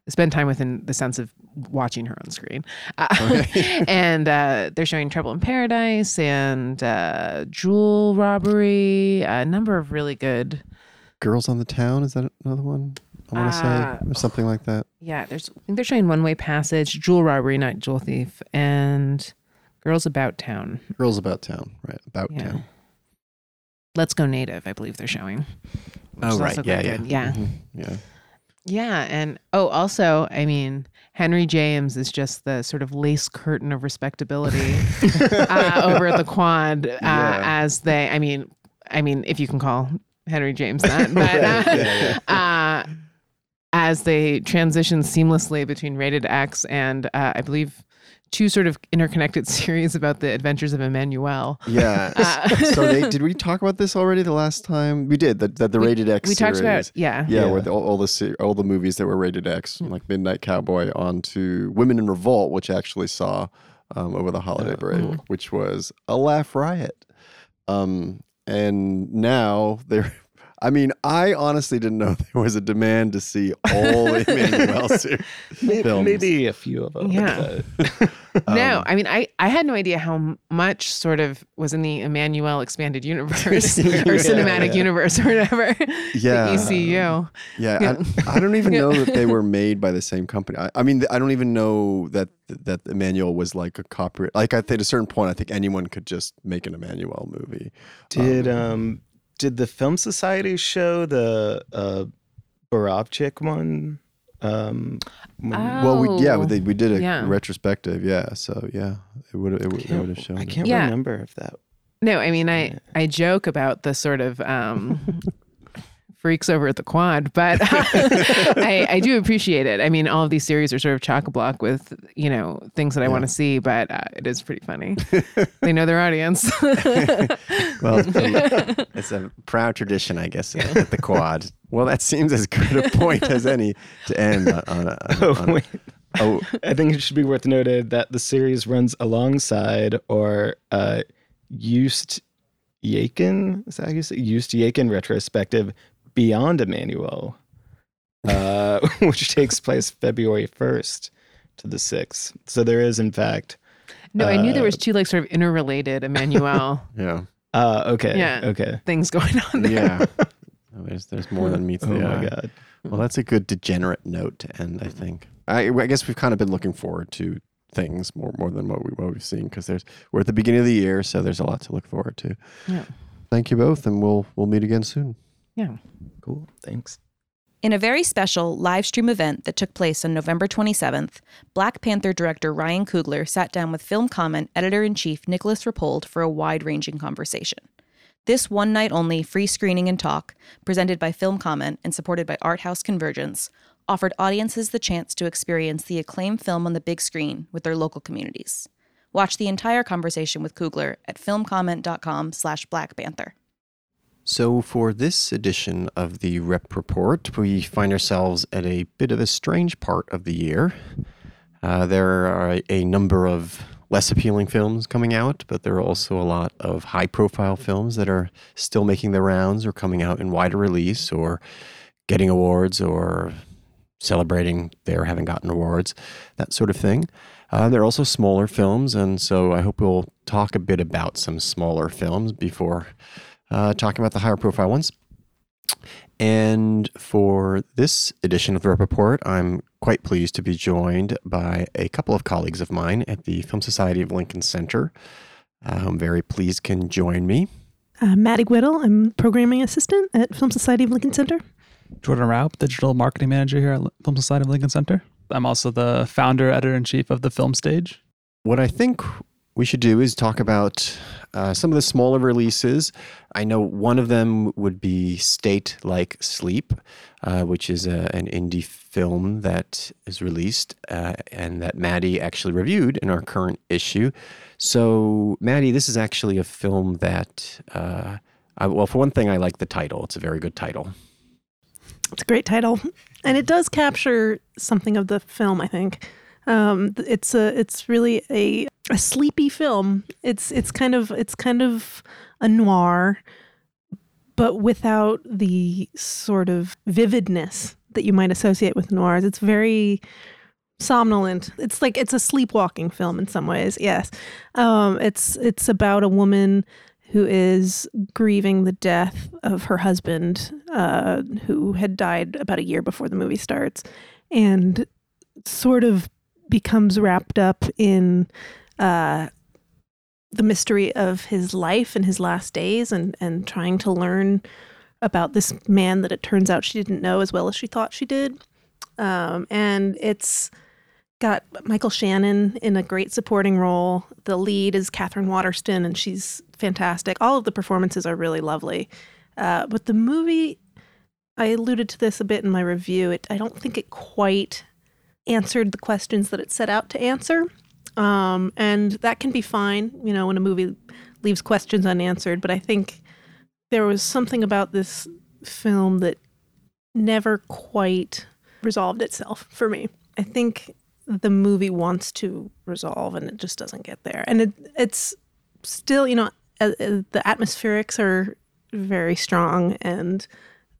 spend time with in the sense of watching her on screen. Uh, and uh, they're showing Trouble in Paradise and uh, Jewel Robbery, a number of really good. Girls on the Town, is that another one? I want to Uh, say or something like that. Yeah, there's I think they're showing One Way Passage, Jewel Robbery, not Jewel Thief, and Girls About Town. Girls About Town, right? About Yeah. Town. Let's Go Native, I believe they're showing. Oh right, also quite good. Yeah. Mhm. Yeah. Yeah. And oh, also, I mean, Henry James is just the sort of lace curtain of respectability uh, over at the quad uh, Yeah. as they, I mean, I mean, if you can call Henry James that, but uh, yeah, uh, as they transition seamlessly between rated X and uh, I believe two sort of interconnected series about the adventures of Emmanuelle. Yeah. Uh, so they, did we talk about this already the last time? We did. That the, the We- rated X series. we talked about series. yeah. Yeah, Yeah. where the, all, all the all the movies that were rated X, Mm. like Midnight Cowboy, onto Women in Revolt, which I actually saw um, over the holiday Oh. break, Mm. which was a laugh riot. Um, and now they're. I mean, I honestly didn't know there was a demand to see all the Emmanuelle series. Maybe, films. maybe a few of them. Yeah. but- no, Um, I mean, I, I had no idea how much sort of was in the Emmanuelle expanded universe or Yeah, cinematic yeah. universe or whatever. Yeah. the ECU. Yeah, Yeah. I, I don't even know that they were made by the same company. I, I mean, I don't even know that that Emmanuelle was like a copyright. Like at a certain point, I think anyone could just make an Emmanuelle movie. Did um did the Film Society show the uh Borowczyk one? Um when- Well, we yeah, Oh, we, we did a yeah. retrospective. Yeah, so yeah, it would it would, it would have shown. I can't Yeah. remember if that No, I mean, I, I joke about the sort of um, freaks over at the quad, but I, I do appreciate it. I mean, all of these series are sort of chock a block with, you know, things that I want to see, but uh, it is pretty funny. they know their audience. Well, it's, been- it's a proud tradition, I guess, at, at the quad. Well, that seems as good a point as any to end on. on, a- Oh, on a- oh, I think it should be worth noted that the series runs alongside or uh Just Jaeckin, is that how you say Just Jaeckin retrospective Beyond Emmanuelle. Uh which takes place February first to the sixth. So there is in fact no, I knew there Uh, was two like sort of interrelated Emmanuelle yeah, uh okay. Yeah. Okay. things going on there. yeah. Oh, there's there's more than meets Oh the my eye. god. Well, that's a good degenerate note to end. I think. I, I guess we've kind of been looking forward to things more more than what we what we've seen because there's we're at the beginning of the year, so there's a lot to look forward to. Yeah. Thank you both, and we'll we'll meet again soon. Yeah. Cool. Thanks. In a very special live stream event that took place on November 27th, Black Panther director Ryan Coogler sat down with film comment editor in chief Nicolas Rapold for a wide ranging conversation. This one night only free screening and talk, presented by Film Comment and supported by Art House Convergence, offered audiences the chance to experience the acclaimed film on the big screen with their local communities. Watch the entire conversation with Coogler at filmcomment.com slash Black Panther. So, for this edition of the Rep Report, we find ourselves at a bit of a strange part of the year. Uh, there are a, number of less appealing films coming out, but there are also a lot of high profile films that are still making the rounds or coming out in wider release or getting awards or celebrating their having gotten awards, that sort of thing. Uh, there are also smaller films, and so I hope we'll talk a bit about some smaller films before uh, talking about the higher profile ones. And for this edition of the Rep Report, I'm quite pleased to be joined by a couple of colleagues of mine at the Film Society of Lincoln Center. I'm very pleased can join me. Uh, Maddie Whittle, I'm programming assistant at Film Society of Lincoln Center. Jordan Raup, digital marketing manager here at Film Society of Lincoln Center. I'm also the founder, editor in chief of the Film Stage. What I think we should do is talk about uh, some of the smaller releases. I know one of them would be State Like Sleep, uh, which is a, an indie film that is released uh, and that Maddie actually reviewed in our current issue. So, Maddie, this is actually a film that, uh, I, well, for one thing, I like the title. It's a very good title. It's a great title, and it does capture something of the film. I think um, it's a it's really a a sleepy film. It's it's kind of it's kind of a noir, but without the sort of vividness that you might associate with noirs. It's very somnolent. It's like it's a sleepwalking film in some ways. Yes, um, it's it's about a woman who is grieving the death of her husband, uh, who had died about a year before the movie starts, and sort of becomes wrapped up in uh, the mystery of his life and his last days, and and trying to learn about this man that it turns out she didn't know as well as she thought she did. Um, and it's got Michael Shannon in a great supporting role. The lead is Katherine Waterston, and she's fantastic. All of the performances are really lovely. Uh, but the movie, I alluded to this a bit in my review. It, I don't think it quite answered the questions that it set out to answer. um, and that can be fine. You know, when a movie leaves questions unanswered, but I think there was something about this film that never quite resolved itself for me. I think the movie wants to resolve and it just doesn't get there. And it, it's still, you know, uh, uh, the atmospherics are very strong and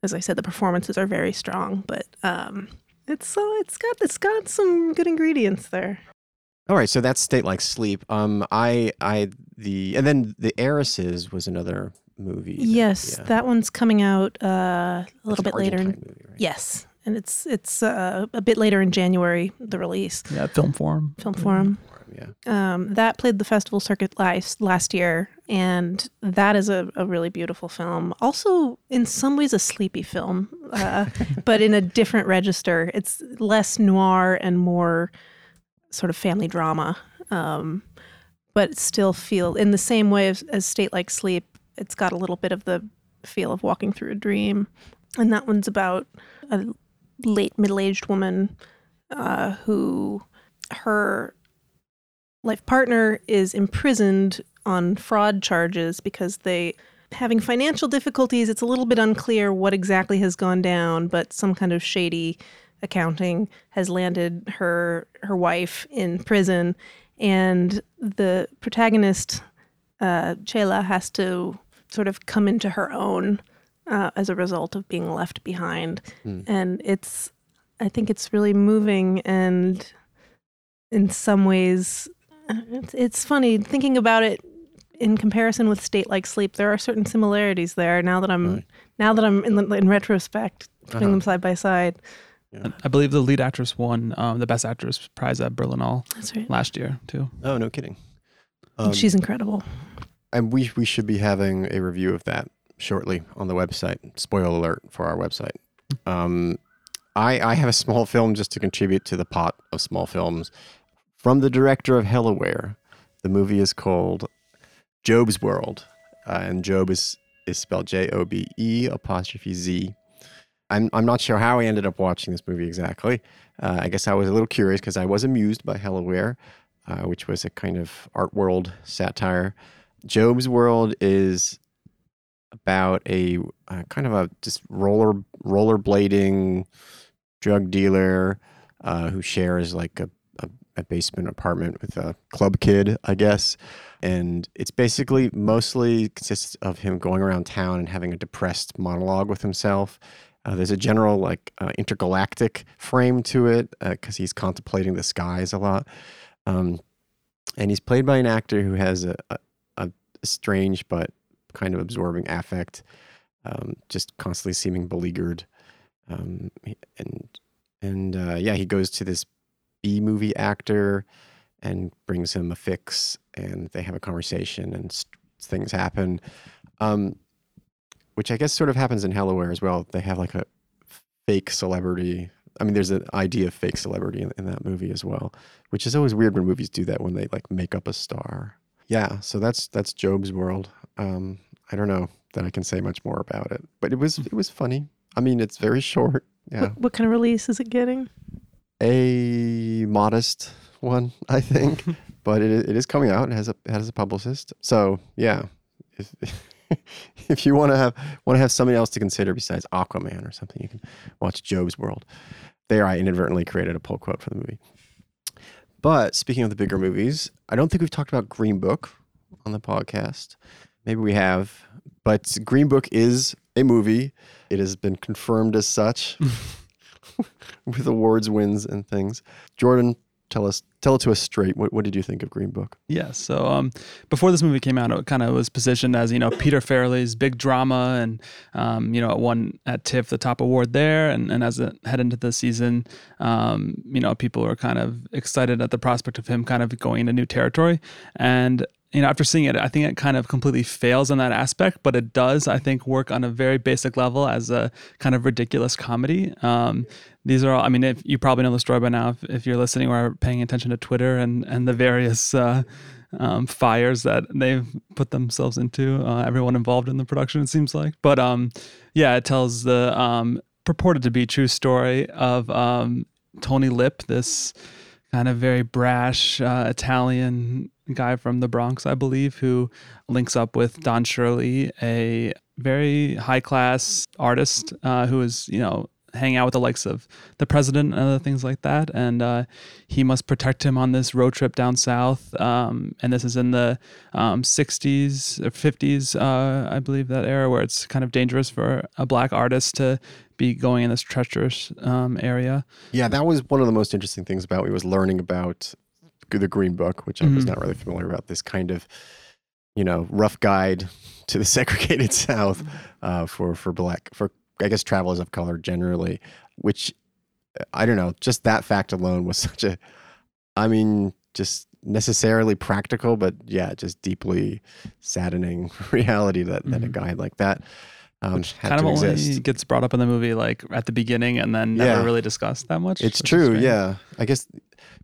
as I said the performances are very strong, but um it's so it's got it's got some good ingredients there. All right, so that's State Like Sleep. Um, I, I, the, and then the Heiresses was another movie. that- Yes, yeah. that one's coming out uh, a That's little an bit later. In, movie, right? yes, and it's it's uh, a bit later in January the release. Yeah, film forum. Film Forum. Yeah. Um, that played the festival circuit last last year, and that is a, a really beautiful film. Also, in some ways, a sleepy film, uh, but in a different register. It's less noir and more sort of family drama, um, but still feel in the same way as, as State Like Sleep. It's got a little bit of the feel of walking through a dream, and that one's about a late middle aged woman uh, who her life partner is imprisoned on fraud charges because they having financial difficulties it's a little bit unclear what exactly has gone down but some kind of shady accounting has landed her her wife in prison. And the protagonist uh, Chela has to sort of come into her own uh, as a result of being left behind. And it's I think it's really moving and in some ways it's, it's funny thinking about it in comparison with state like sleep there are certain similarities there now that i'm Right. now that i'm in, the, in retrospect putting Uh-huh. them side by side And I believe the lead actress won um, the Best Actress prize at Berlinale that's right last year too. Oh, no kidding. And Um, she's incredible and we we should be having a review of that shortly on the website. Spoiler alert for our website. Um, I I have a small film just to contribute to the pot of small films from the director of Hellaware. The movie is called Jobe'z World, uh, and Job is is spelled J O B E apostrophe Z. I'm I'm not sure how I ended up watching this movie exactly. Uh, I guess I was a little curious because I was amused by Hellaware, uh, which was a kind of art world satire. Jobe'z World is about a uh, kind of a just roller rollerblading drug dealer uh, who shares like a, a, a basement apartment with a club kid, I guess. And it's basically mostly consists of him going around town and having a depressed monologue with himself. Uh, there's a general like uh, intergalactic frame to it because he's contemplating the skies a lot. Um, and he's played by an actor who has a, a, a strange but kind of absorbing affect, um, just constantly seeming beleaguered. Um, and and uh, yeah, he goes to this B movie actor and brings him a fix, and they have a conversation, and s things happen. Um, which I guess sort of happens in Hellaware as well. They have like a fake celebrity. I mean, there's an idea of fake celebrity in, in that movie as well, which is always weird when movies do that when they like make up a star. Yeah, so that's that's Jobe'z world. Um, I don't know that I can say much more about it, but it was it was funny. I mean, it's very short. Yeah, what, what kind of release is it getting a modest one, I think, but it, it is coming out. It has a has a publicist. So yeah, if if you want to have want to have somebody else to consider besides Aquaman or something, you can watch Jobe'z World. There, I inadvertently created a pull quote for the movie. But speaking of the bigger movies, I don't think we've talked about Green Book on the podcast. Maybe we have, but Green Book is a movie. It has been confirmed as such with awards wins and things. Jordan, tell us tell it to us straight. What what did you think of Green Book? Yeah. So um, before this movie came out, it kind of was positioned as you know Peter Farrelly's big drama, and um, you know it won at TIFF the top award there. And, and as it head into the season, um, you know people were kind of excited at the prospect of him kind of going into new territory. And you know after seeing it, I think it kind of completely fails on that aspect, but it does I think work on a very basic level as a kind of ridiculous comedy. Um, these are all, I mean, if you probably know the story by now if, if you're listening or paying attention to Twitter and, and the various uh, um, fires that they've put themselves into, uh, everyone involved in the production, it seems like. But um, yeah, it tells the um, purported to be true story of um, Tony Lip, this kind of very brash uh, Italian guy from the Bronx, I believe, who links up with Don Shirley, a very high class artist uh, who is, you know, hang out with the likes of the president and other things like that. And uh, he must protect him on this road trip down south. Um, and this is in the um, 60s or 50s, uh, I believe, that era where it's kind of dangerous for a black artist to be going in this treacherous um, area. Yeah, that was one of the most interesting things about me was learning about the Green Book, which I was Mhm. not really familiar about. This kind of, you know, rough guide to the segregated South uh, for for black for I guess travelers of color generally. Which I don't know, just that fact alone was such a, I mean, just necessarily practical, but yeah, just deeply saddening reality that that a guide like that um, had kind of only exist. gets brought up in the movie like at the beginning and then never Yeah. really discussed that much. It's true, yeah. I guess,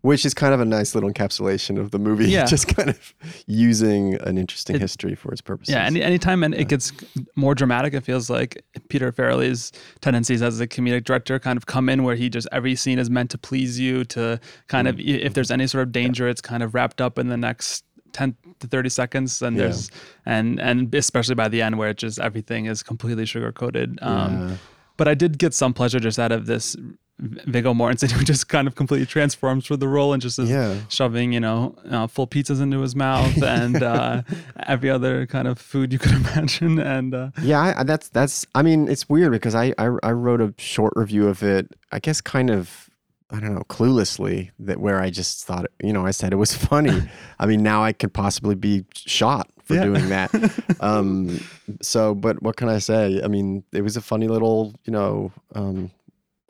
which is kind of a nice little encapsulation of the movie. Yeah. just kind of using an interesting It- history for its purposes. Yeah, any anytime and Yeah. it gets more dramatic, it feels like Peter Farrelly's tendencies as a comedic director kind of come in where he just every scene is meant to please you to kind of Mm-hmm. if there's any sort of danger, it's kind of wrapped up in the next ten to thirty seconds, and Yeah. there's and and especially by the end where it just everything is completely sugar coated. Um, Yeah. But I did get some pleasure just out of this Viggo Mortensen who just kind of completely transforms for the role and just is yeah. shoving, you know, uh, full pizzas into his mouth and uh, every other kind of food you could imagine. And uh, Yeah, I- that's that's. I mean, it's weird because I, I I wrote a short review of it. I guess kind of I don't know, cluelessly that where I just thought, you know, I said it was funny. I mean, now I could possibly be shot for Yeah. doing that. Um, so, but what can I say? I mean, it was a funny little, you know, um,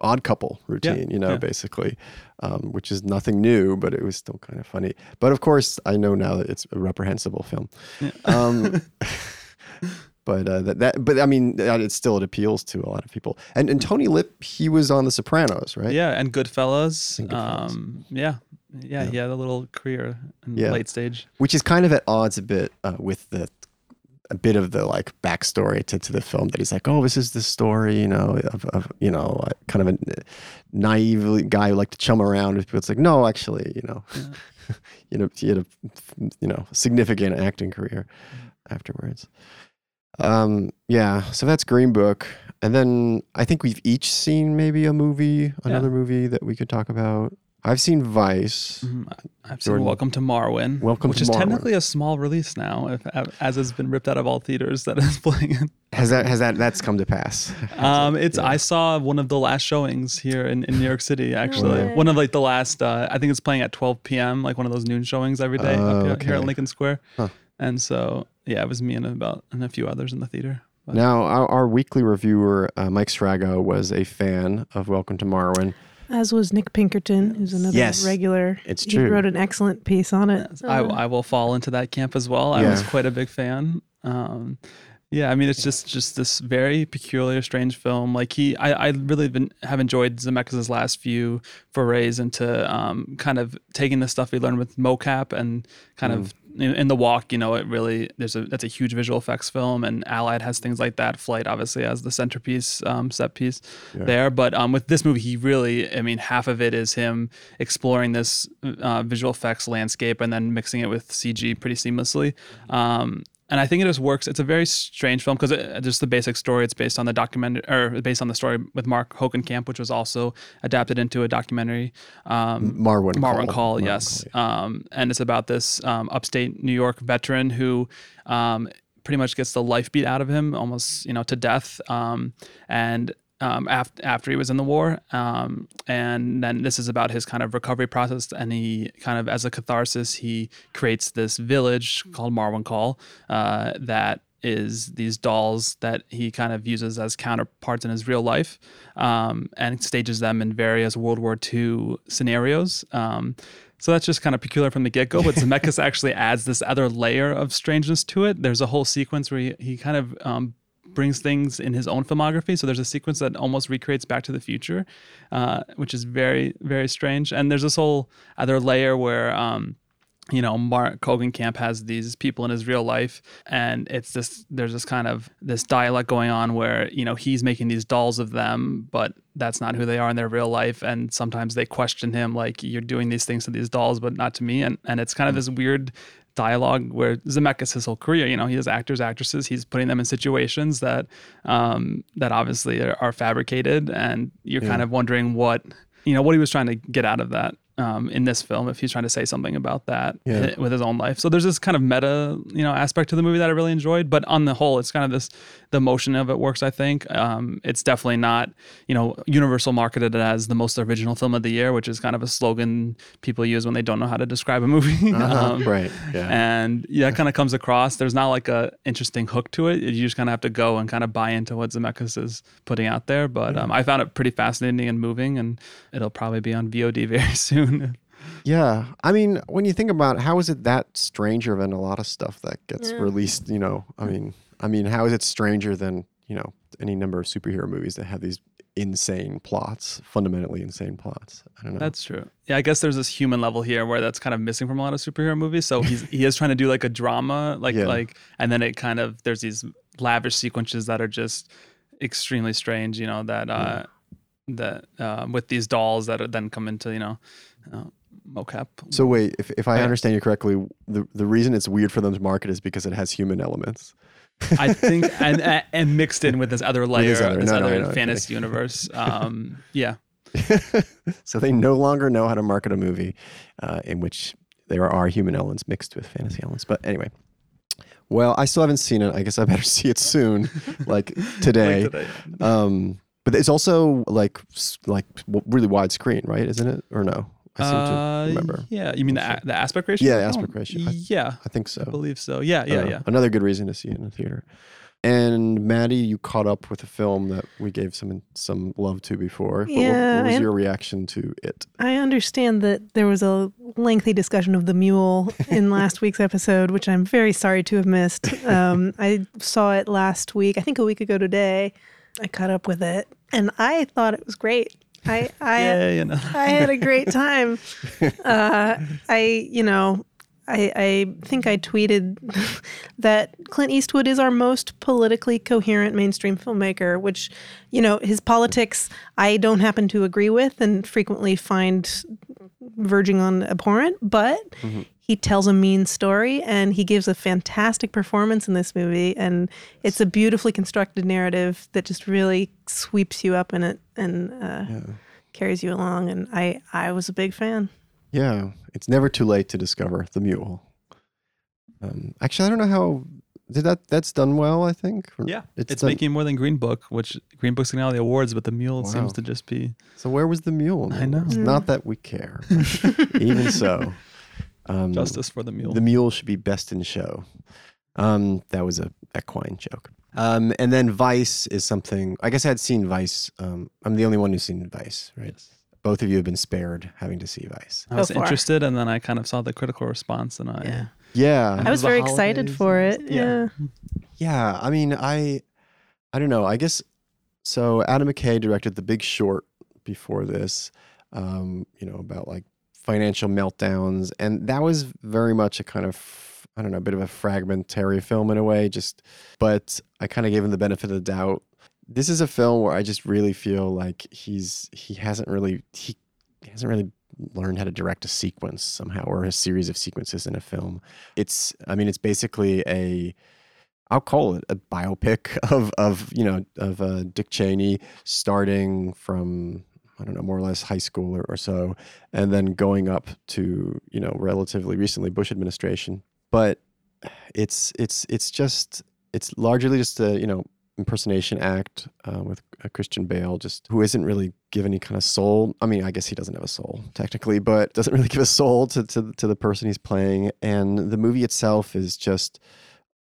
odd couple routine, you know, yeah. basically, um, which is nothing new, but it was still kind of funny. But of course, I know now that it's a reprehensible film. Yeah. But uh, that, that, but I mean, uh, it still it appeals to a lot of people. And and Tony Lip, he was on The Sopranos, right? yeah, and Goodfellas. And Goodfellas. Um, yeah. yeah, Yeah. he had a little career in Yeah. late stage. which is kind of at odds a bit uh, with the a bit of the like backstory to, to the film that he's like oh this is the story you know of, of you know uh, kind of a naive guy who liked to chum around with people it's like no actually you know you know he had a you know significant acting career afterwards um yeah so that's green book and then i think we've each seen maybe a movie another movie that we could talk about i've seen vice Mhm. I've seen Jordan. Welcome to Marwen, Welcome which to is Marwen. technically a small release now, if, as has been ripped out of all theaters that is playing it. has that has that that's come to pass Um, it's Yeah. I saw one of the last showings here in, in New York City. Actually, way. one of like the last. Uh, I think it's playing at 12 p.m. Like one of those noon showings every day Oh, up here, here at. Lincoln Square. Huh. And so yeah, it was me and about and a few others in the theater. But- Now, our, our weekly reviewer, uh, Mike Strago, was a fan of Welcome to Marwen. As was Nick Pinkerton, who's another Yes, regular. it's He wrote an excellent piece on it. Yes, I, Uh, I will fall into that camp as well. I was quite a big fan. Um, yeah, I mean, it's just just this very peculiar, strange film. Like he, I, I really been, have enjoyed Zemeckis' last few forays into um, kind of taking the stuff we learned with mocap and kind of in, the walk. You know, it really there's a that's a huge visual effects film, and Allied has things like that. Flight obviously has the centerpiece um, set piece Yeah. there, but um, with this movie, he really, I mean, half of it is him exploring this uh, visual effects landscape and then mixing it with CG pretty seamlessly. Um, and I think it just works. It's a very strange film because just the basic story. It's based on the documentary, or based on the story with Mark Hogancamp, which was also adapted into a documentary. Um, Marwen Marwen Call. Call, Marwen yes. Call, Um, and it's about this um, upstate New York veteran who um, pretty much gets the life beat out of him, almost you know to death. Um, and um, after after he was in the war, um, and then this is about his kind of recovery process. And he kind of, as a catharsis, he creates this village called Marwencol uh, that is these dolls that he kind of uses as counterparts in his real life um, and stages them in various World War II scenarios. Um, so that's just kind of peculiar from the get go. But Zemeckis actually adds this other layer of strangeness to it. There's a whole sequence where he, he kind of um, brings things in his own filmography. So there's a sequence that almost recreates Back to the Future, uh, which is very, very strange. And there's this whole other layer where. Um, you know, Mark Hogancamp has these people in his real life, and it's this. There's this kind of this dialect going on where you know he's making these dolls of them, but that's not who they are in their real life. And sometimes they question him, like, "You're doing these things to these dolls, but not to me." And and it's kind of this weird dialogue where Zemeckis his whole career, you know, he has actors, actresses, he's putting them in situations that um, that obviously are, are fabricated, and you're yeah. kind of wondering what you know what he was trying to get out of that um, in this film if he's trying to say something about that yeah. with his own life. So there's this kind of meta, you know, aspect to the movie that I really enjoyed. But on the whole, it's kind of this the motion of it works. I think um, it's definitely not, you know, Universal marketed it as the most original film of the year, which is kind of a slogan people use when they don't know how to describe a movie. Uh-huh. um, right. Yeah. And yeah, it kind of comes across. There's not like a interesting hook to it. You just kind of have to go and kind of buy into what Zemeckis is putting out there. But um, I found it pretty fascinating and moving, and it'll probably be on VOD very soon. Yeah. I mean, when you think about how is it that stranger than a lot of stuff that gets yeah. released, you know, I mean, I mean, how is it stranger than, you know, any number of superhero movies that have these insane plots, fundamentally insane plots. I don't know. That's true. Yeah, I guess there's this human level here where that's kind of missing from a lot of superhero movies. So he's he is trying to do like a drama, like yeah. like and then it kind of there's these lavish sequences that are just extremely strange, you know, that uh yeah. that uh, with these dolls that then come into, you know, uh, mocap. So wait, if, if I understand you correctly, the the reason it's weird for them to market is because it has human elements. I think and and mixed in with this other layer, this other, this no, other no, no, fantasy universe. Um, yeah. so they no longer know how to market a movie uh, in which there are human elements mixed with fantasy elements. But anyway, well, I still haven't seen it. I guess I better see it soon, like today. like today. Um, but it's also like like really widescreen, right? Isn't it? Or no? I seem uh, to remember. Yeah, you mean the, the aspect ratio? Yeah, aspect oh, ratio. I, yeah, I think so. I believe so. Yeah, yeah, uh, yeah. Another good reason to see it in the theater. And Maddie, you caught up with a film that we gave some some love to before. Yeah, what, what was your reaction to it? I understand that there was a lengthy discussion of the mule in last week's episode, which I'm very sorry to have missed. Um, I saw it last week, I think a week ago today. I caught up with it, and I thought it was great. I I yeah, you know. I had a great time. Uh, I you know I, I think I tweeted that Clint Eastwood is our most politically coherent mainstream filmmaker, which, you know, his politics I don't happen to agree with and frequently find verging on abhorrent, but mm-hmm. He tells a mean story and he gives a fantastic performance in this movie. And it's a beautifully constructed narrative that just really sweeps you up in it and uh, yeah. carries you along. And I, I was a big fan. Yeah, it's never too late to discover the mule. Um, actually, I don't know how did that. That's done well, I think. Yeah, it's, it's done, making more than Green Book, which Green Book's getting all the awards, but the mule wow. seems to just be. So where was the mule? I know. It's not that we care, even so. Um, Justice for the mule. The mule should be best in show. Um, that was a equine joke. Um, and then Vice is something. I guess I had seen Vice. Um, I'm the only one who's seen Vice, right? Yes both of you have been spared having to see Vice. I was interested, and then I kind of saw the critical response, and I yeah, yeah. I was very excited for it. Yeah. yeah, yeah. I mean, I, I don't know. I guess so. Adam McKay directed The Big Short before this. Um, you know about like financial meltdowns, and that was very much a kind of I don't know, a bit of a fragmentary film in a way. Just, but I kind of gave him the benefit of the doubt this is a film where I just really feel like he's he hasn't really he, hasn't really learned how to direct a sequence somehow or a series of sequences in a film. It's I mean it's basically a I'll call it a biopic of of you know of uh, Dick Cheney starting from I don't know more or less high school or, or so and then going up to you know relatively recently Bush administration. But it's it's it's just it's largely just a you know impersonation act uh, with Christian Bale, just who isn't really given any kind of soul. I mean, I guess he doesn't have a soul technically, but doesn't really give a soul to, to, to the person he's playing. And the movie itself is just,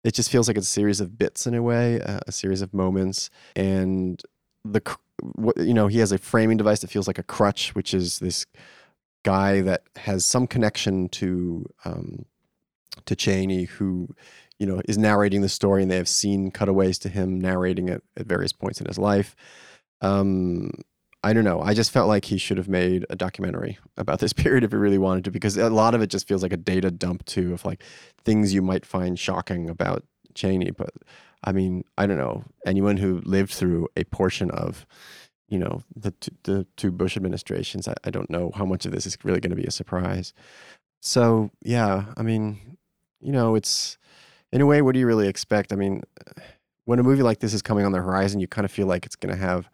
it just feels like it's a series of bits in a way, uh, a series of moments. And the, you know, he has a framing device that feels like a crutch, which is this guy that has some connection to, um, to Cheney, who you know, is narrating the story and they have seen cutaways to him narrating it at various points in his life. Um, I don't know. I just felt like he should have made a documentary about this period if he really wanted to, because a lot of it just feels like a data dump too of like things you might find shocking about Cheney. But I mean, I don't know. Anyone who lived through a portion of, you know, the t- the two Bush administrations, I, I don't know how much of this is really going to be a surprise. So yeah, I mean, you know, it's in a way, what do you really expect? I mean, when a movie like this is coming on the horizon, you kind of feel like it's going to have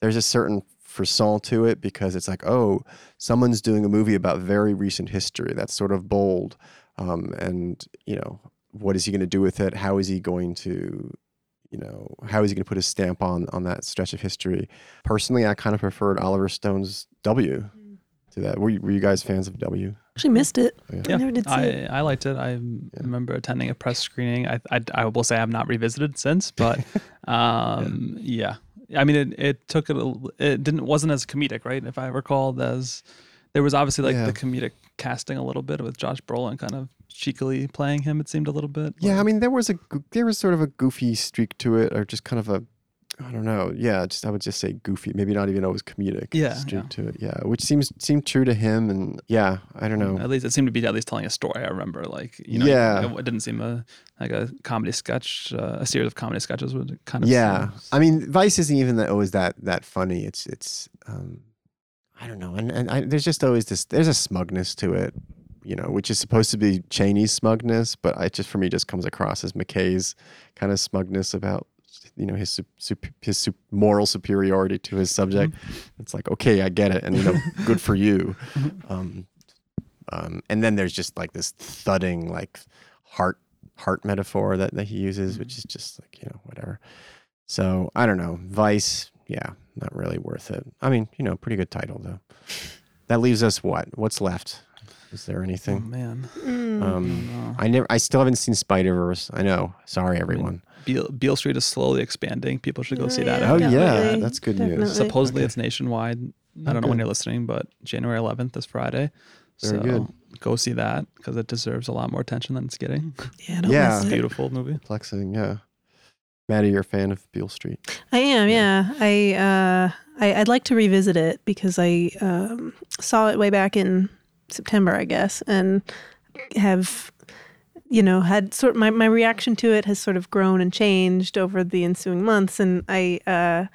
there's a certain frisson to it because it's like, oh, someone's doing a movie about very recent history. That's sort of bold, um, and you know, what is he going to do with it? How is he going to you know, how is he going to put his stamp on on that stretch of history? Personally, I kind of preferred Oliver Stone's W to that. Were you, were you guys fans of W? Actually missed it. Yeah. I never did see I, it. I liked it. I remember attending a press screening. I, I, I will say I've not revisited since, but um, yeah. I mean, it, it took it. a- It didn't wasn't as comedic, right? If I recall, as there was obviously like Yeah. the comedic casting a little bit with Josh Brolin kind of cheekily playing him. It seemed a little bit. Yeah, I mean, there was a there was sort of a goofy streak to it, or just kind of a, I don't know. Yeah, just I would just say goofy. Maybe not even always comedic. Yeah, streak yeah. to it. Yeah, which seems seemed true to him, and yeah, I don't know. At least it seemed to be at least telling a story. I remember, like you know, Yeah. it, it didn't seem a like a comedy sketch, uh, a series of comedy sketches would kind of. Yeah, seem- I mean, Vice isn't even that always that that funny. It's it's um, I don't know, and and I, there's just always this. There's a smugness to it, you know, which is supposed to be Cheney's smugness, but I just for me just comes across as McKay's kind of smugness about you know his his moral superiority to his subject. It's like okay, I get it, and you know, good for you. Um, um, and then there's just like this thudding like heart heart metaphor that, that he uses, which is just like you know whatever. So I don't know. Vice, yeah, not really worth it. I mean, you know, pretty good title though. That leaves us what? What's left? Is there anything? Oh man, Mm. Um, no. I never. I still haven't seen Spider Verse. I know. Sorry, everyone. Beale, Beale Street is slowly expanding. People should go Oh, see that. yeah, Oh out. yeah, that's good news. Supposedly Okay. it's nationwide. I don't know when you're listening, but January 11th is Friday. Very so good. go see that because it deserves a lot more attention than it's getting. Yeah, don't Yeah. It's a it. beautiful movie. Flexing, yeah. Maddie, you're a fan of Beale Street. I am, Yeah. yeah. I, uh, I I'd like to revisit it because I um, saw it way back in September, I guess, and have you know had sort my my reaction to it has sort of grown and changed over the ensuing months, and I uh,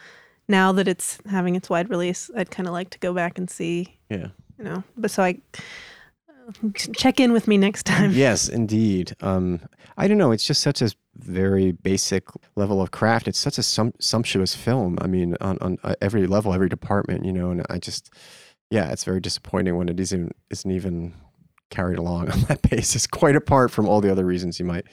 now that it's having its wide release, I'd kind of like to go back and see, Yeah. you know. But so I uh, check in with me next time. yes, indeed. Um, I don't know. It's just such a very basic level of craft. It's such a sum- sumptuous film. I mean, on, on uh, every level, every department, you know. And I just, yeah, it's very disappointing when it isn't isn't even carried along on that basis. Quite apart from all the other reasons you might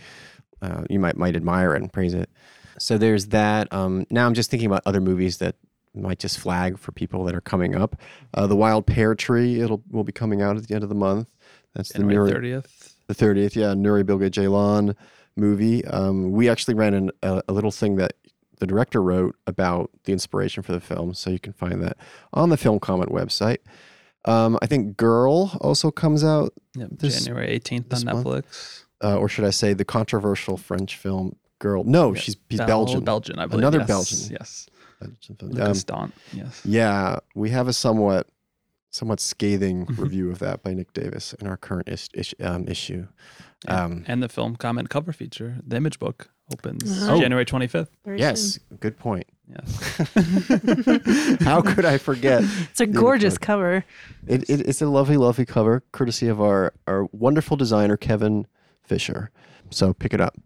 uh, you might might admire it and praise it. So there's that. Um, now I'm just thinking about other movies that might just flag for people that are coming up. Uh, the Wild Pear Tree. It'll will be coming out at the end of the month. That's the January Nuri- 30th. the 30th, yeah, Nuri Bilge Ceylan movie. Um, we actually ran an, a, a little thing that the director wrote about the inspiration for the film, so you can find that on the Film Comment website. Um, I think Girl also comes out, Yep, This- January 18th this on? Netflix. uh, or should I say, the controversial French film Girl. No, Yeah, she's he's Bel- Belgian. Belgian, I believe. Another yes, Belgian. Yes. Belgian. Lukas Um, Dhont. Yes. yeah, we have a somewhat somewhat scathing Mm-hmm. review of that by Nick Davis in our current is, is, um, issue. Yeah. Um, and the film comment cover feature, the image book, opens Oh. January 25th. Very yes, good point. Yes. How could I forget? It's a gorgeous cover. It, it, it's a lovely, lovely cover, courtesy of our, our wonderful designer, Kevin Fisher. So pick it up.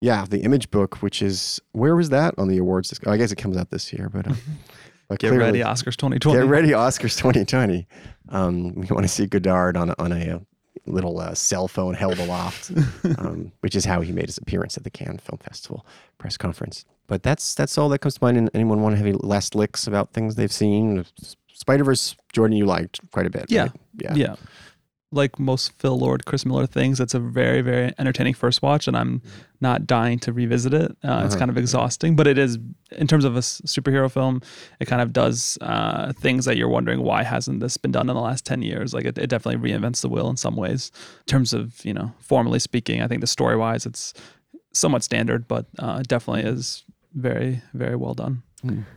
Yeah, the image book, which is, where was that on the awards? Oh, I guess it comes out this year, but, uh, but Get ready, Oscars 2020. Get ready, Oscars 2020. Um, we want to see Godard on a, on a, uh, little uh, cell phone held aloft, um, which is how he made his appearance at the Cannes Film Festival press conference. But that's that's all that comes to mind. And anyone want to have any last licks about things they've seen? Spider Verse, Jordan, you liked quite a bit. Yeah. right? yeah, yeah. Like most Phil Lord, Chris Miller things, it's a very, very entertaining first watch, and I'm not dying to revisit it. Uh, It's Uh-huh. kind of exhausting, but it is, in terms of a superhero film, it kind of does uh, things that you're wondering why hasn't this been done in the last 10 years? Like, it, it definitely reinvents the wheel in some ways. In terms of, you know, formally speaking, I think the story wise, it's somewhat standard, but uh, definitely is very very well done.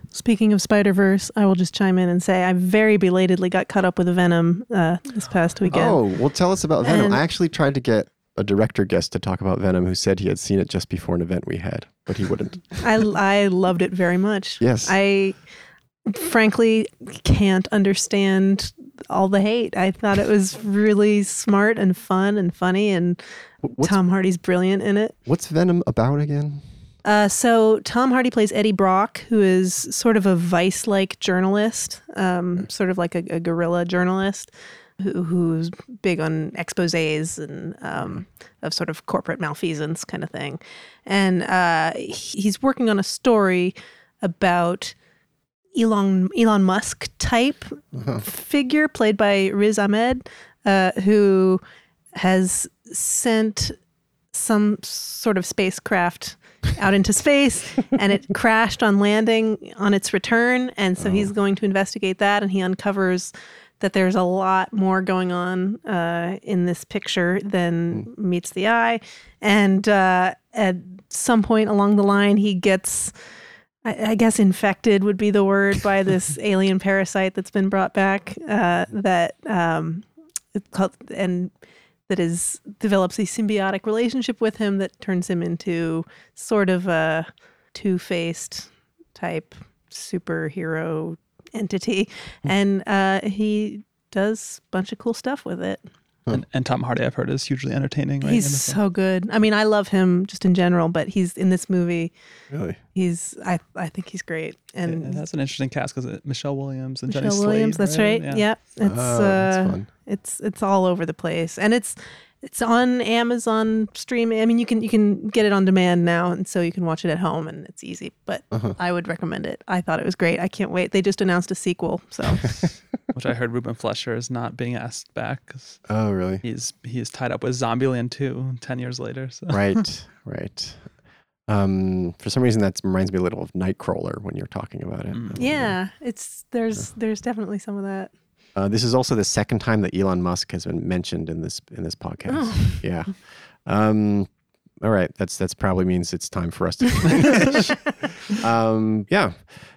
Speaking of Spider Verse, I will just chime in and say I very belatedly got caught up with Venom uh, this past weekend. Oh, well, tell us about Venom. And- I actually tried to get a director guest to talk about Venom who said he had seen it just before an event we had, but he wouldn't. I I loved it very much. Yes. I frankly can't understand all the hate. I thought it was really smart and fun and funny, and What's, Tom Hardy's brilliant in it. what's Venom about again? Uh, so Tom Hardy plays Eddie Brock, who is sort of a vice-like journalist, um, sort of like a, a guerrilla journalist, who, who's big on exposés and um, of sort of corporate malfeasance kind of thing. And uh, he's working on a story about Elon Elon Musk type figure played by Riz Ahmed, uh, who has sent some sort of spacecraft out into space and it crashed on landing on its return and so he's going to investigate that and he uncovers that there's a lot more going on uh, in this picture than meets the eye and uh, at some point along the line he gets I, I guess infected would be the word by this alien parasite that's been brought back uh, that um, it's called and that is develops a symbiotic relationship with him that turns him into sort of a two-faced type superhero entity. And uh, he does a bunch of cool stuff with it And, and Tom Hardy, I've heard, is hugely entertaining. Right? he's in the film. so good i mean i love him just in general but he's in this movie Really? he's i i think he's great And and it has an interesting cast because Michelle Williams and Jenny Michelle Slate, Williams. That's right. Yeah. Yeah, it's Oh, that's uh, fun. it's it's all over the place, and it's it's on Amazon streaming. I mean, you can you can get it on demand now, and so you can watch it at home, and it's easy. But Uh-huh. I would recommend it. I thought it was great. I can't wait. They just announced a sequel, so Which I heard Ruben Fleischer is not being asked back. Oh, really? he's he's tied up with Zombieland 2 10 years later. So. right, right. Um, for some reason, that reminds me a little of Nightcrawler when you're talking about it. Mm. yeah, it's there's there's definitely some of that. Uh, this is also the second time that Elon Musk has been mentioned in this in this podcast. Oh. Yeah. Um, all right. That's that's probably means it's time for us to finish. um, yeah.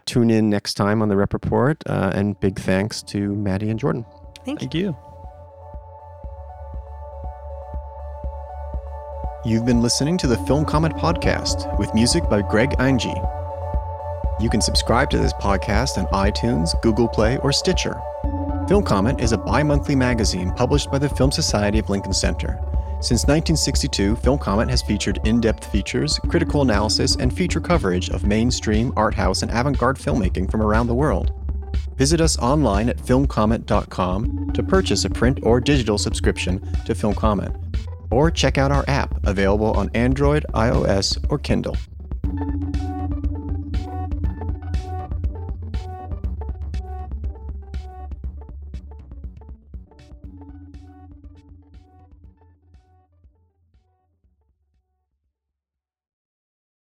Tune in next time on the Rep Report, uh, and big thanks to Maddie and Jordan. Thank you. Thank you. You've been listening to the Film Comment Podcast with music by Greg Einge. You can subscribe to this podcast on iTunes, Google Play, or Stitcher. Film Comment is a bi monthly magazine published by the Film Society of Lincoln Center. Since 1962, Film Comment has featured in depth features, critical analysis, and feature coverage of mainstream, art house, and avant garde filmmaking from around the world. Visit us online at filmcomment.com to purchase a print or digital subscription to Film Comment or check out our app available on Android, iOS, or Kindle.